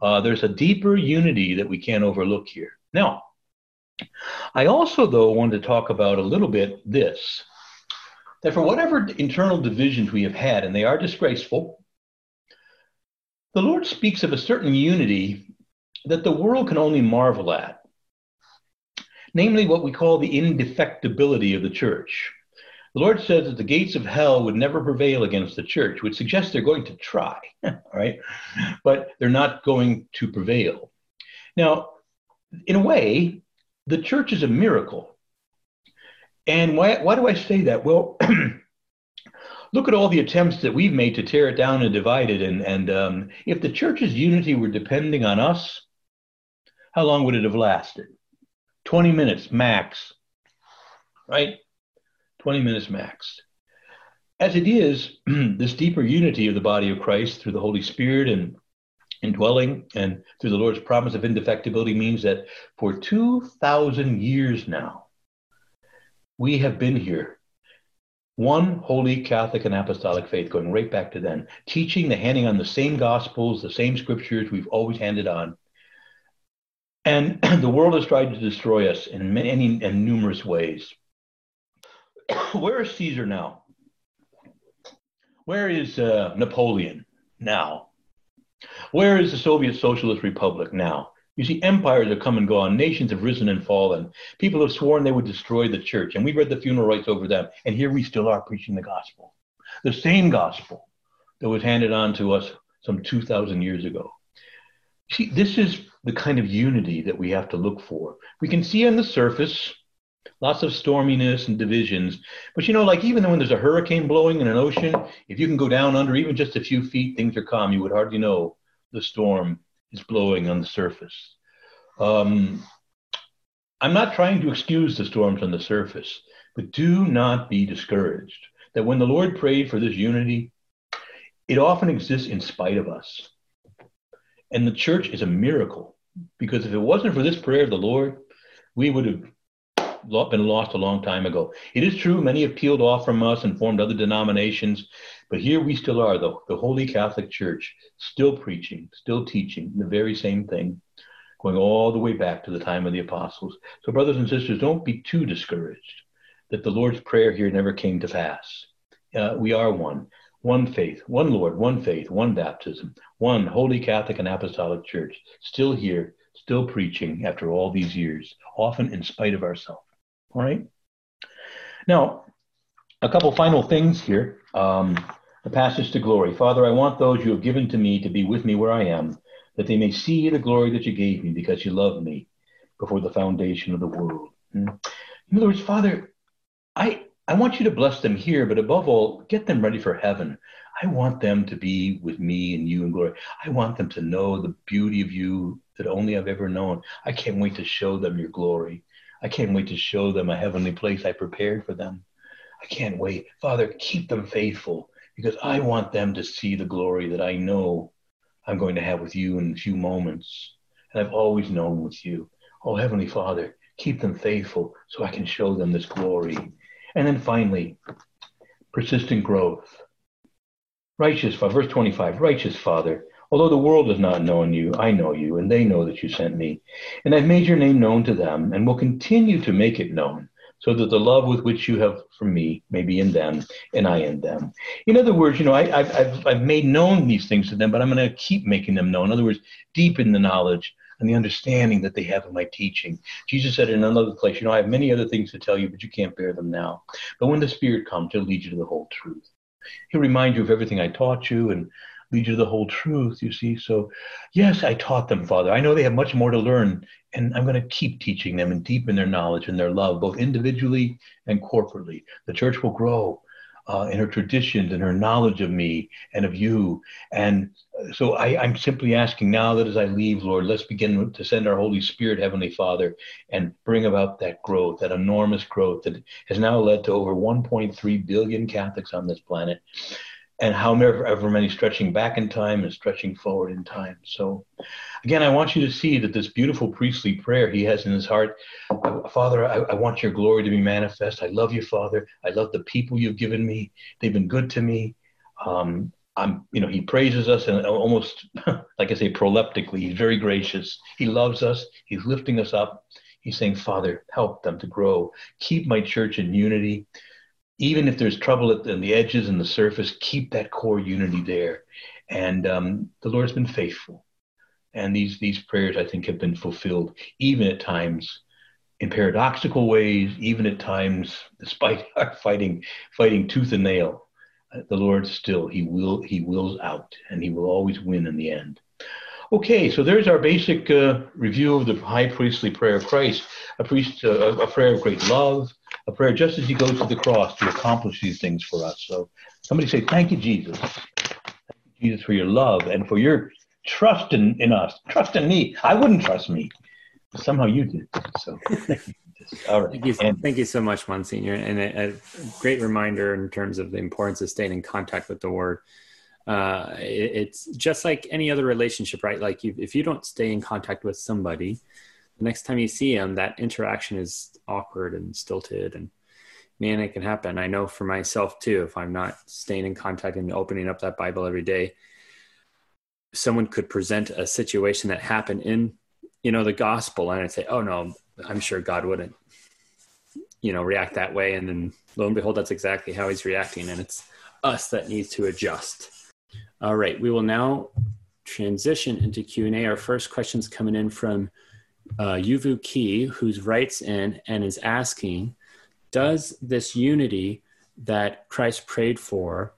Uh, there's a deeper unity that we can't overlook here. Now, I also, though, want to talk about a little bit this that for whatever internal divisions we have had, and they are disgraceful, the Lord speaks of a certain unity that the world can only marvel at, namely what we call the indefectibility of the church. The Lord says that the gates of hell would never prevail against the church, which suggests they're going to try, right? But they're not going to prevail. Now, in a way, the church is a miracle. And why, why do I say that? Well, look at all the attempts that we've made to tear it down and divide it. And, and um, if the church's unity were depending on us, how long would it have lasted? 20 minutes max, right? 20 minutes max. As it is, this deeper unity of the body of Christ through the Holy Spirit and indwelling and through the Lord's promise of indefectibility means that for 2,000 years now, we have been here one holy Catholic and apostolic faith, going right back to then, teaching the handing on the same gospels, the same scriptures we've always handed on. And the world has tried to destroy us in many and numerous ways. Where is Caesar now? Where is uh, Napoleon now? Where is the Soviet Socialist Republic now? You see, empires have come and gone, nations have risen and fallen. People have sworn they would destroy the church, and we read the funeral rites over them, and here we still are preaching the gospel. The same gospel that was handed on to us some 2,000 years ago. See, this is the kind of unity that we have to look for. We can see on the surface lots of storminess and divisions, but you know, like even when there's a hurricane blowing in an ocean, if you can go down under even just a few feet, things are calm. You would hardly know the storm is blowing on the surface. Um, I'm not trying to excuse the storms on the surface, but do not be discouraged that when the Lord prayed for this unity, it often exists in spite of us. And the church is a miracle because if it wasn't for this prayer of the Lord, we would have been lost a long time ago. It is true, many have peeled off from us and formed other denominations, but here we still are, the, the Holy Catholic Church, still preaching, still teaching the very same thing, going all the way back to the time of the apostles. So, brothers and sisters, don't be too discouraged that the Lord's Prayer here never came to pass. Uh, we are one, one faith, one Lord, one faith, one baptism, one Holy Catholic and Apostolic Church, still here, still preaching after all these years, often in spite of ourselves. All right? Now, a couple final things here. Um, the passage to glory. Father, I want those you have given to me to be with me where I am, that they may see the glory that you gave me because you loved me before the foundation of the world. Hmm? In other words, Father, I, I want you to bless them here, but above all, get them ready for heaven. I want them to be with me and you in glory. I want them to know the beauty of you that only I've ever known. I can't wait to show them your glory. I can't wait to show them a heavenly place I prepared for them. I can't wait. Father, keep them faithful because I want them to see the glory that I know I'm going to have with you in a few moments. And I've always known with you. Oh, Heavenly Father, keep them faithful so I can show them this glory. And then finally, persistent growth. Righteous, Father, verse 25, righteous Father, Although the world does not know you, I know you, and they know that you sent me. And I've made your name known to them, and will continue to make it known, so that the love with which you have for me may be in them, and I in them. In other words, you know, I, have I've made known these things to them, but I'm going to keep making them known. In other words, deepen the knowledge and the understanding that they have of my teaching. Jesus said in another place, you know, I have many other things to tell you, but you can't bear them now. But when the Spirit comes, he'll lead you to the whole truth. He'll remind you of everything I taught you and lead you to the whole truth, you see. So, yes, I taught them, Father. I know they have much more to learn, and I'm going to keep teaching them and deepen their knowledge and their love, both individually and corporately. The church will grow. uh, in her traditions and her knowledge of me and of you. And so I, I'm simply asking now that as I leave, Lord, let's begin to send our Holy Spirit, Heavenly Father, and bring about that growth, that enormous growth that has now led to over 1.3 billion Catholics on this planet and however many stretching back in time and stretching forward in time. So, again, I want you to see that this beautiful priestly prayer he has in his heart Father, I, I, want your glory to be manifest. I love you, Father. I love the people you've given me. They've been good to me. Um, I'm, you know, he praises us and almost, like I say, proleptically, he's very gracious. He loves us. He's lifting us up. He's saying, Father, help them to grow. Keep my church in unity even if there's trouble at the, the edges and the surface, keep that core unity there. And um, the Lord's been faithful. And these, these prayers, I think, have been fulfilled, even at times in paradoxical ways, even at times, despite our fighting, fighting tooth and nail. Uh, the Lord still, He will, He wills out, and He will always win in the end. Okay, so there's our basic uh, review of the high priestly prayer of Christ, a priest, uh, a prayer of great love, a prayer just as he goes to the cross to accomplish these things for us. So somebody say, Thank you, Jesus. Thank you, Jesus, for your love and for your trust in, in us. Trust in me. I wouldn't trust me. But somehow you did. So All right. Thank you, and, thank you so much, Monsignor. And a, a, great reminder in terms of the importance of staying in contact with the Word. Uh, it, it's just like any other relationship, right? Like you, if you don't stay in contact with somebody, the next time you see them, that interaction is awkward and stilted and man, it can happen. I know for myself too, if I'm not staying in contact and opening up that Bible every day, someone could present a situation that happened in, you know, the gospel and I'd say, oh no, I'm sure God wouldn't, you know, react that way. And then lo and behold, that's exactly how he's reacting. And it's us that needs to adjust. All right. We will now transition into Q&A. Our first question's coming in from uh, Yuvu Ki, who writes in and is asking, does this unity that Christ prayed for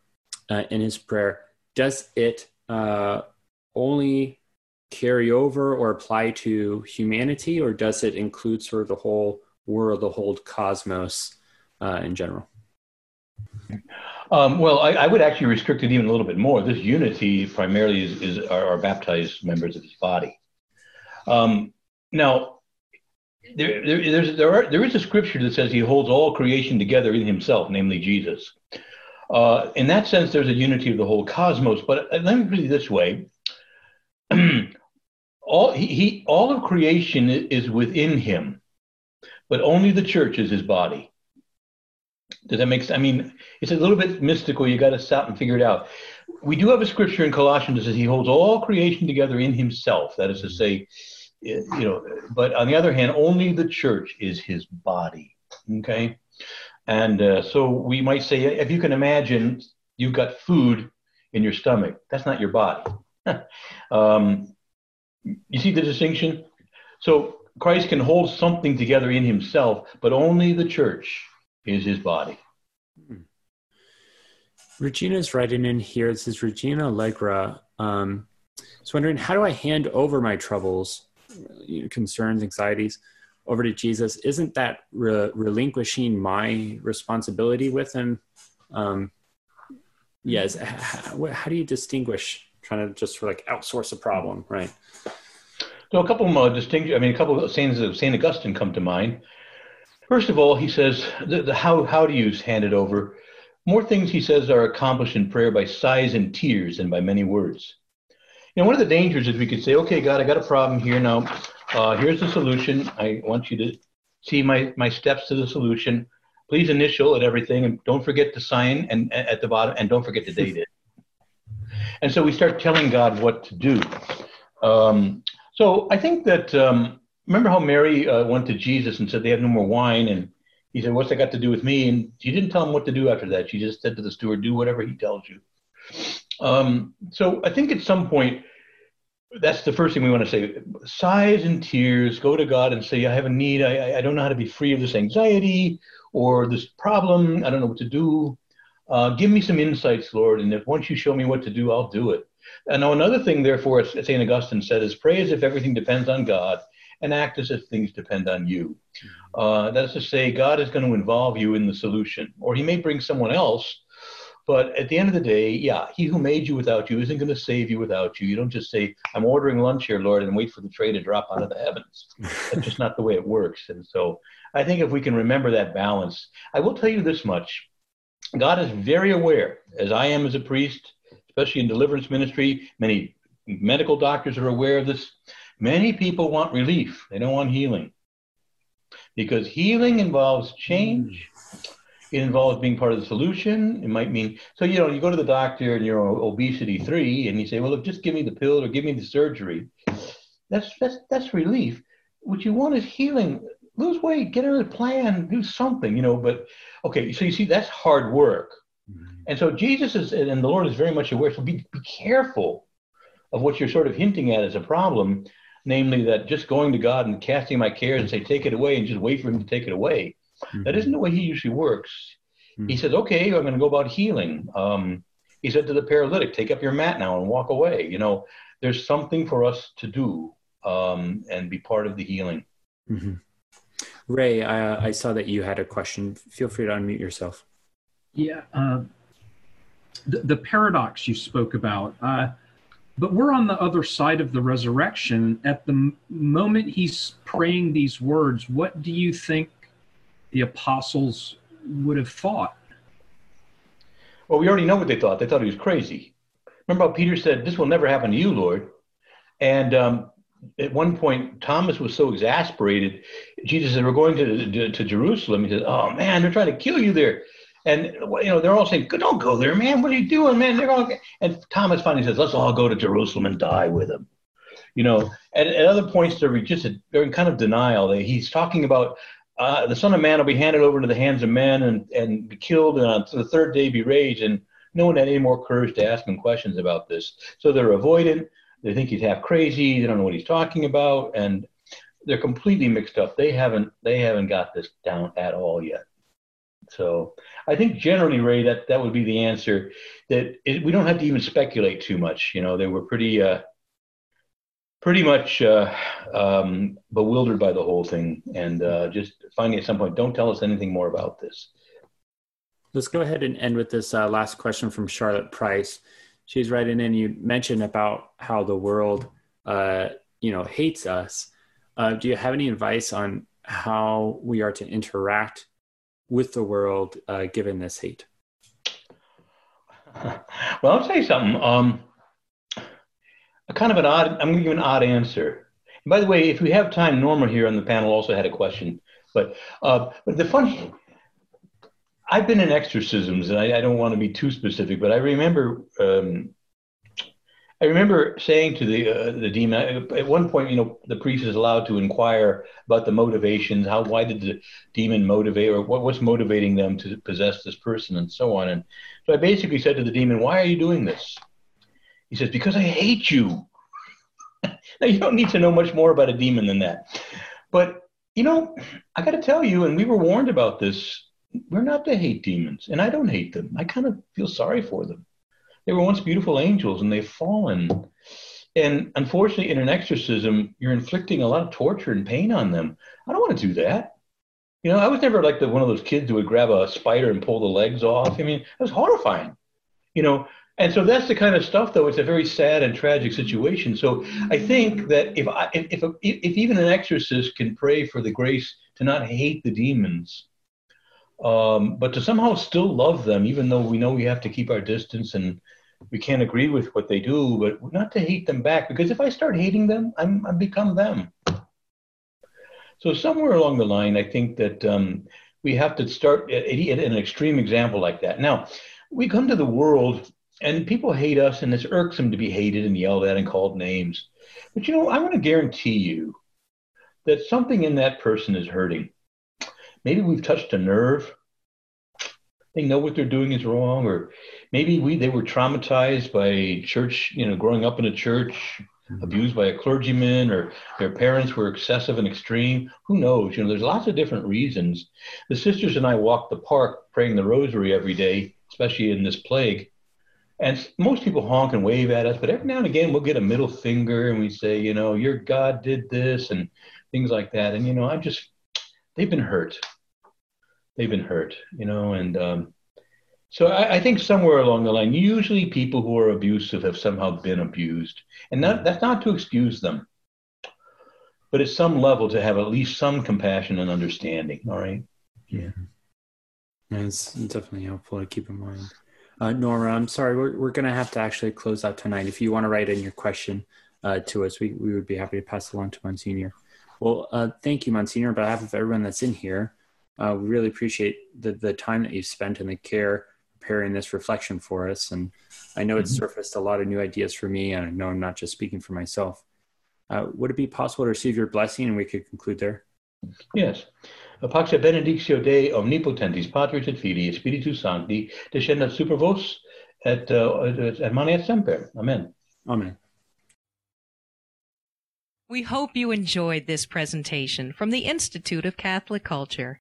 uh, in his prayer, does it uh, only carry over or apply to humanity, or does it include sort of the whole world, the whole cosmos uh, in general? Um, well, I, I, would actually restrict it even a little bit more. This unity primarily is, is baptized members of his body. Um, now, there, there, there, are, there is a scripture that says he holds all creation together in himself, namely Jesus. Uh, in that sense, there's a unity of the whole cosmos. But let me put it this way: all he, he, all of creation is within him, but only the church is his body. Does that make sense? I mean, it's a little bit mystical. You got to stop and figure it out. We do have a scripture in Colossians that says he holds all creation together in himself. That is to say, you know, but on the other hand, only the church is his body. Okay. And uh, so we might say, if you can imagine, you've got food in your stomach, that's not your body. um, you see the distinction? So Christ can hold something together in himself, but only the church is his body. Hmm. Regina's writing in here. This is Regina Allegra. Um, I was wondering, how do I hand over my troubles concerns, anxieties over to Jesus, isn't that re- relinquishing my responsibility with Him? Um, yes. How, how, do you distinguish trying to just sort of like outsource a problem, right? So a couple of uh, distinct, I mean, a couple of sayings of Saint Augustine come to mind. First of all, he says the, the how how do you hand it over? More things he says are accomplished in prayer by sighs and tears than by many words. You know, one of the dangers is we could say, okay, God, I got a problem here now. Uh, here's the solution. I want you to see my, my steps to the solution. Please initial at everything and don't forget to sign and at the bottom and don't forget to date it. And so we start telling God what to do. Um, so I think that um, remember how Mary uh, went to Jesus and said they have no more wine, and he said, "What's that got to do with me?" And she didn't tell him what to do after that. She just said to the steward, "Do whatever he tells you." Um, so I think at some point, that's the first thing we want to say. Sighs and tears, go to God and say, I have a need. I, I don't know how to be free of this anxiety or this problem. I don't know what to do. Uh, give me some insights, Lord. And if once you show me what to do, I'll do it. And now another thing, therefore, St. Augustine said, is pray as if everything depends on God and act as if things depend on you. Uh, that's to say, God is going to involve you in the solution, or He may bring someone else But at the end of the day, yeah, he who made you without you isn't going to save you without you. You don't just say, I'm ordering lunch here, Lord, and wait for the tray to drop out of the heavens. That's just not the way it works. And so I think if we can remember that balance, I will tell you this much God is very aware, as I am as a priest, especially in deliverance ministry, many medical doctors are aware of this. Many people want relief, they don't want healing. Because healing involves change it involves being part of the solution. It might mean so you know you go to the doctor and you're obesity three, and you say, well, look, just give me the pill or give me the surgery. That's that's that's relief. What you want is healing. Lose weight, get on a plan, do something, you know. But okay, so you see, that's hard work. Mm-hmm. And so Jesus is, and the Lord is very much aware. So be be careful of what you're sort of hinting at as a problem, namely that just going to God and casting my cares and say, take it away, and just wait for Him to take it away Mm-hmm. That isn't the way he usually works. Mm-hmm. He says, okay, I'm going to go about healing. Um, he said to the paralytic, take up your mat now and walk away. You know, there's something for us to do um, and be part of the healing. Mm-hmm. Ray, I, I, saw that you had a question. Feel free to unmute yourself. Yeah. Uh, the, the, paradox you spoke about. Uh, but we're on the other side of the resurrection. At the moment he's praying these words, what do you think the apostles would have thought. Well, we already know what they thought. They thought he was crazy. Remember how Peter said, This will never happen to you, Lord. And um, at one point, Thomas was so exasperated. Jesus said, We're going to, to, to Jerusalem. He said, Oh, man, they're trying to kill you there. And you know they're all saying, "Don't go there, man. What are you doing, man?" They're all. And Thomas finally says, "Let's all go to Jerusalem and die with him." You know, and at other points they're just they're in kind of denial. He's talking about uh, the Son of Man will be handed over into the hands of men and, and be killed, and on the third day be raised. And no one had any more courage to ask him questions about this. So they're avoidant. They think he's half crazy. They don't know what he's talking about, and they're completely mixed up. They haven't they haven't got this down at all yet. So I think generally, Ray, that that would be the answer. That it, we don't have to even speculate too much. You know, they were pretty. Uh, pretty much uh, um, bewildered by the whole thing and uh, just finally at some point, don't tell us anything more about this. Let's go ahead and end with this uh, last question from Charlotte Price. She's writing in. You mentioned about how the world, uh, you know, hates us. Uh, do you have any advice on how we are to interact with the world uh, given this hate? Well, I'll tell you something. Um, a kind of an odd, I'm going to give an odd answer. And by the way, if we have time, Norma here on the panel also had a question. But, uh, but the funny, I've been in exorcisms, and I, I, don't want to be too specific, but I remember, um, I remember saying to the uh, the demon at one point, you know, the priest is allowed to inquire about the motivations. How why did the demon motivate, or what was motivating them to possess this person, and so on. And so I basically said to the demon, "Why are you doing this?" He says, Because I hate you. now, you don't need to know much more about a demon than that. But, you know, I got to tell you, and we were warned about this, we're not to hate demons. And I don't hate them. I kind of feel sorry for them. They were once beautiful angels and they've fallen. And unfortunately, in an exorcism, you're inflicting a lot of torture and pain on them. I don't want to do that. You know, I was never like the one of those kids who would grab a spider and pull the legs off. I mean, it was horrifying. You know, and so that's the kind of stuff, though. It's a very sad and tragic situation. So I think that if I, if if, if even an exorcist can pray for the grace to not hate the demons, um, but to somehow still love them, even though we know we have to keep our distance and we can't agree with what they do, but not to hate them back. Because if I start hating them, I'm I become them. So somewhere along the line, I think that um, we have to start at, at an extreme example like that. Now, we come to the world and people hate us, and it's irksome to be hated and yelled at and called names. But you know, I want to guarantee you that something in that person is hurting. Maybe we've touched a nerve. They know what they're doing is wrong, or maybe we they were traumatized by church, you know, growing up in a church, mm-hmm. abused by a clergyman, or their parents were excessive and extreme. Who knows? You know, there's lots of different reasons. The sisters and I walk the park praying the rosary every day, especially in this plague and most people honk and wave at us, but every now and again we'll get a middle finger and we say, you know, your God did this and things like that. And, you know, I'm just, they've been hurt. They've been hurt, you know, and um, So I, I, think somewhere along the line, usually people who are abusive have somehow been abused, and that, that's not to excuse them, but at some level to have at least some compassion and understanding. All right. Yeah. It's definitely helpful to keep in mind. Uh, Nora, I'm sorry, we're, we're going to have to actually close out tonight. If you want to write in your question uh, to us, we, we would be happy to pass it along to Monsignor. Well, uh, thank you, Monsignor. On behalf of everyone that's in here, uh, we really appreciate the, the time that you've spent and the care preparing this reflection for us. And I know it's mm-hmm. surfaced a lot of new ideas for me, and I know I'm not just speaking for myself. Uh, would it be possible to receive your blessing and we could conclude there? Yes. Pax benedictio Dei omnipotentis Patris et Filii et Spiritus Sancti descendat super vos et, uh, et manet semper. Amen. Amen. We hope you enjoyed this presentation from the Institute of Catholic Culture.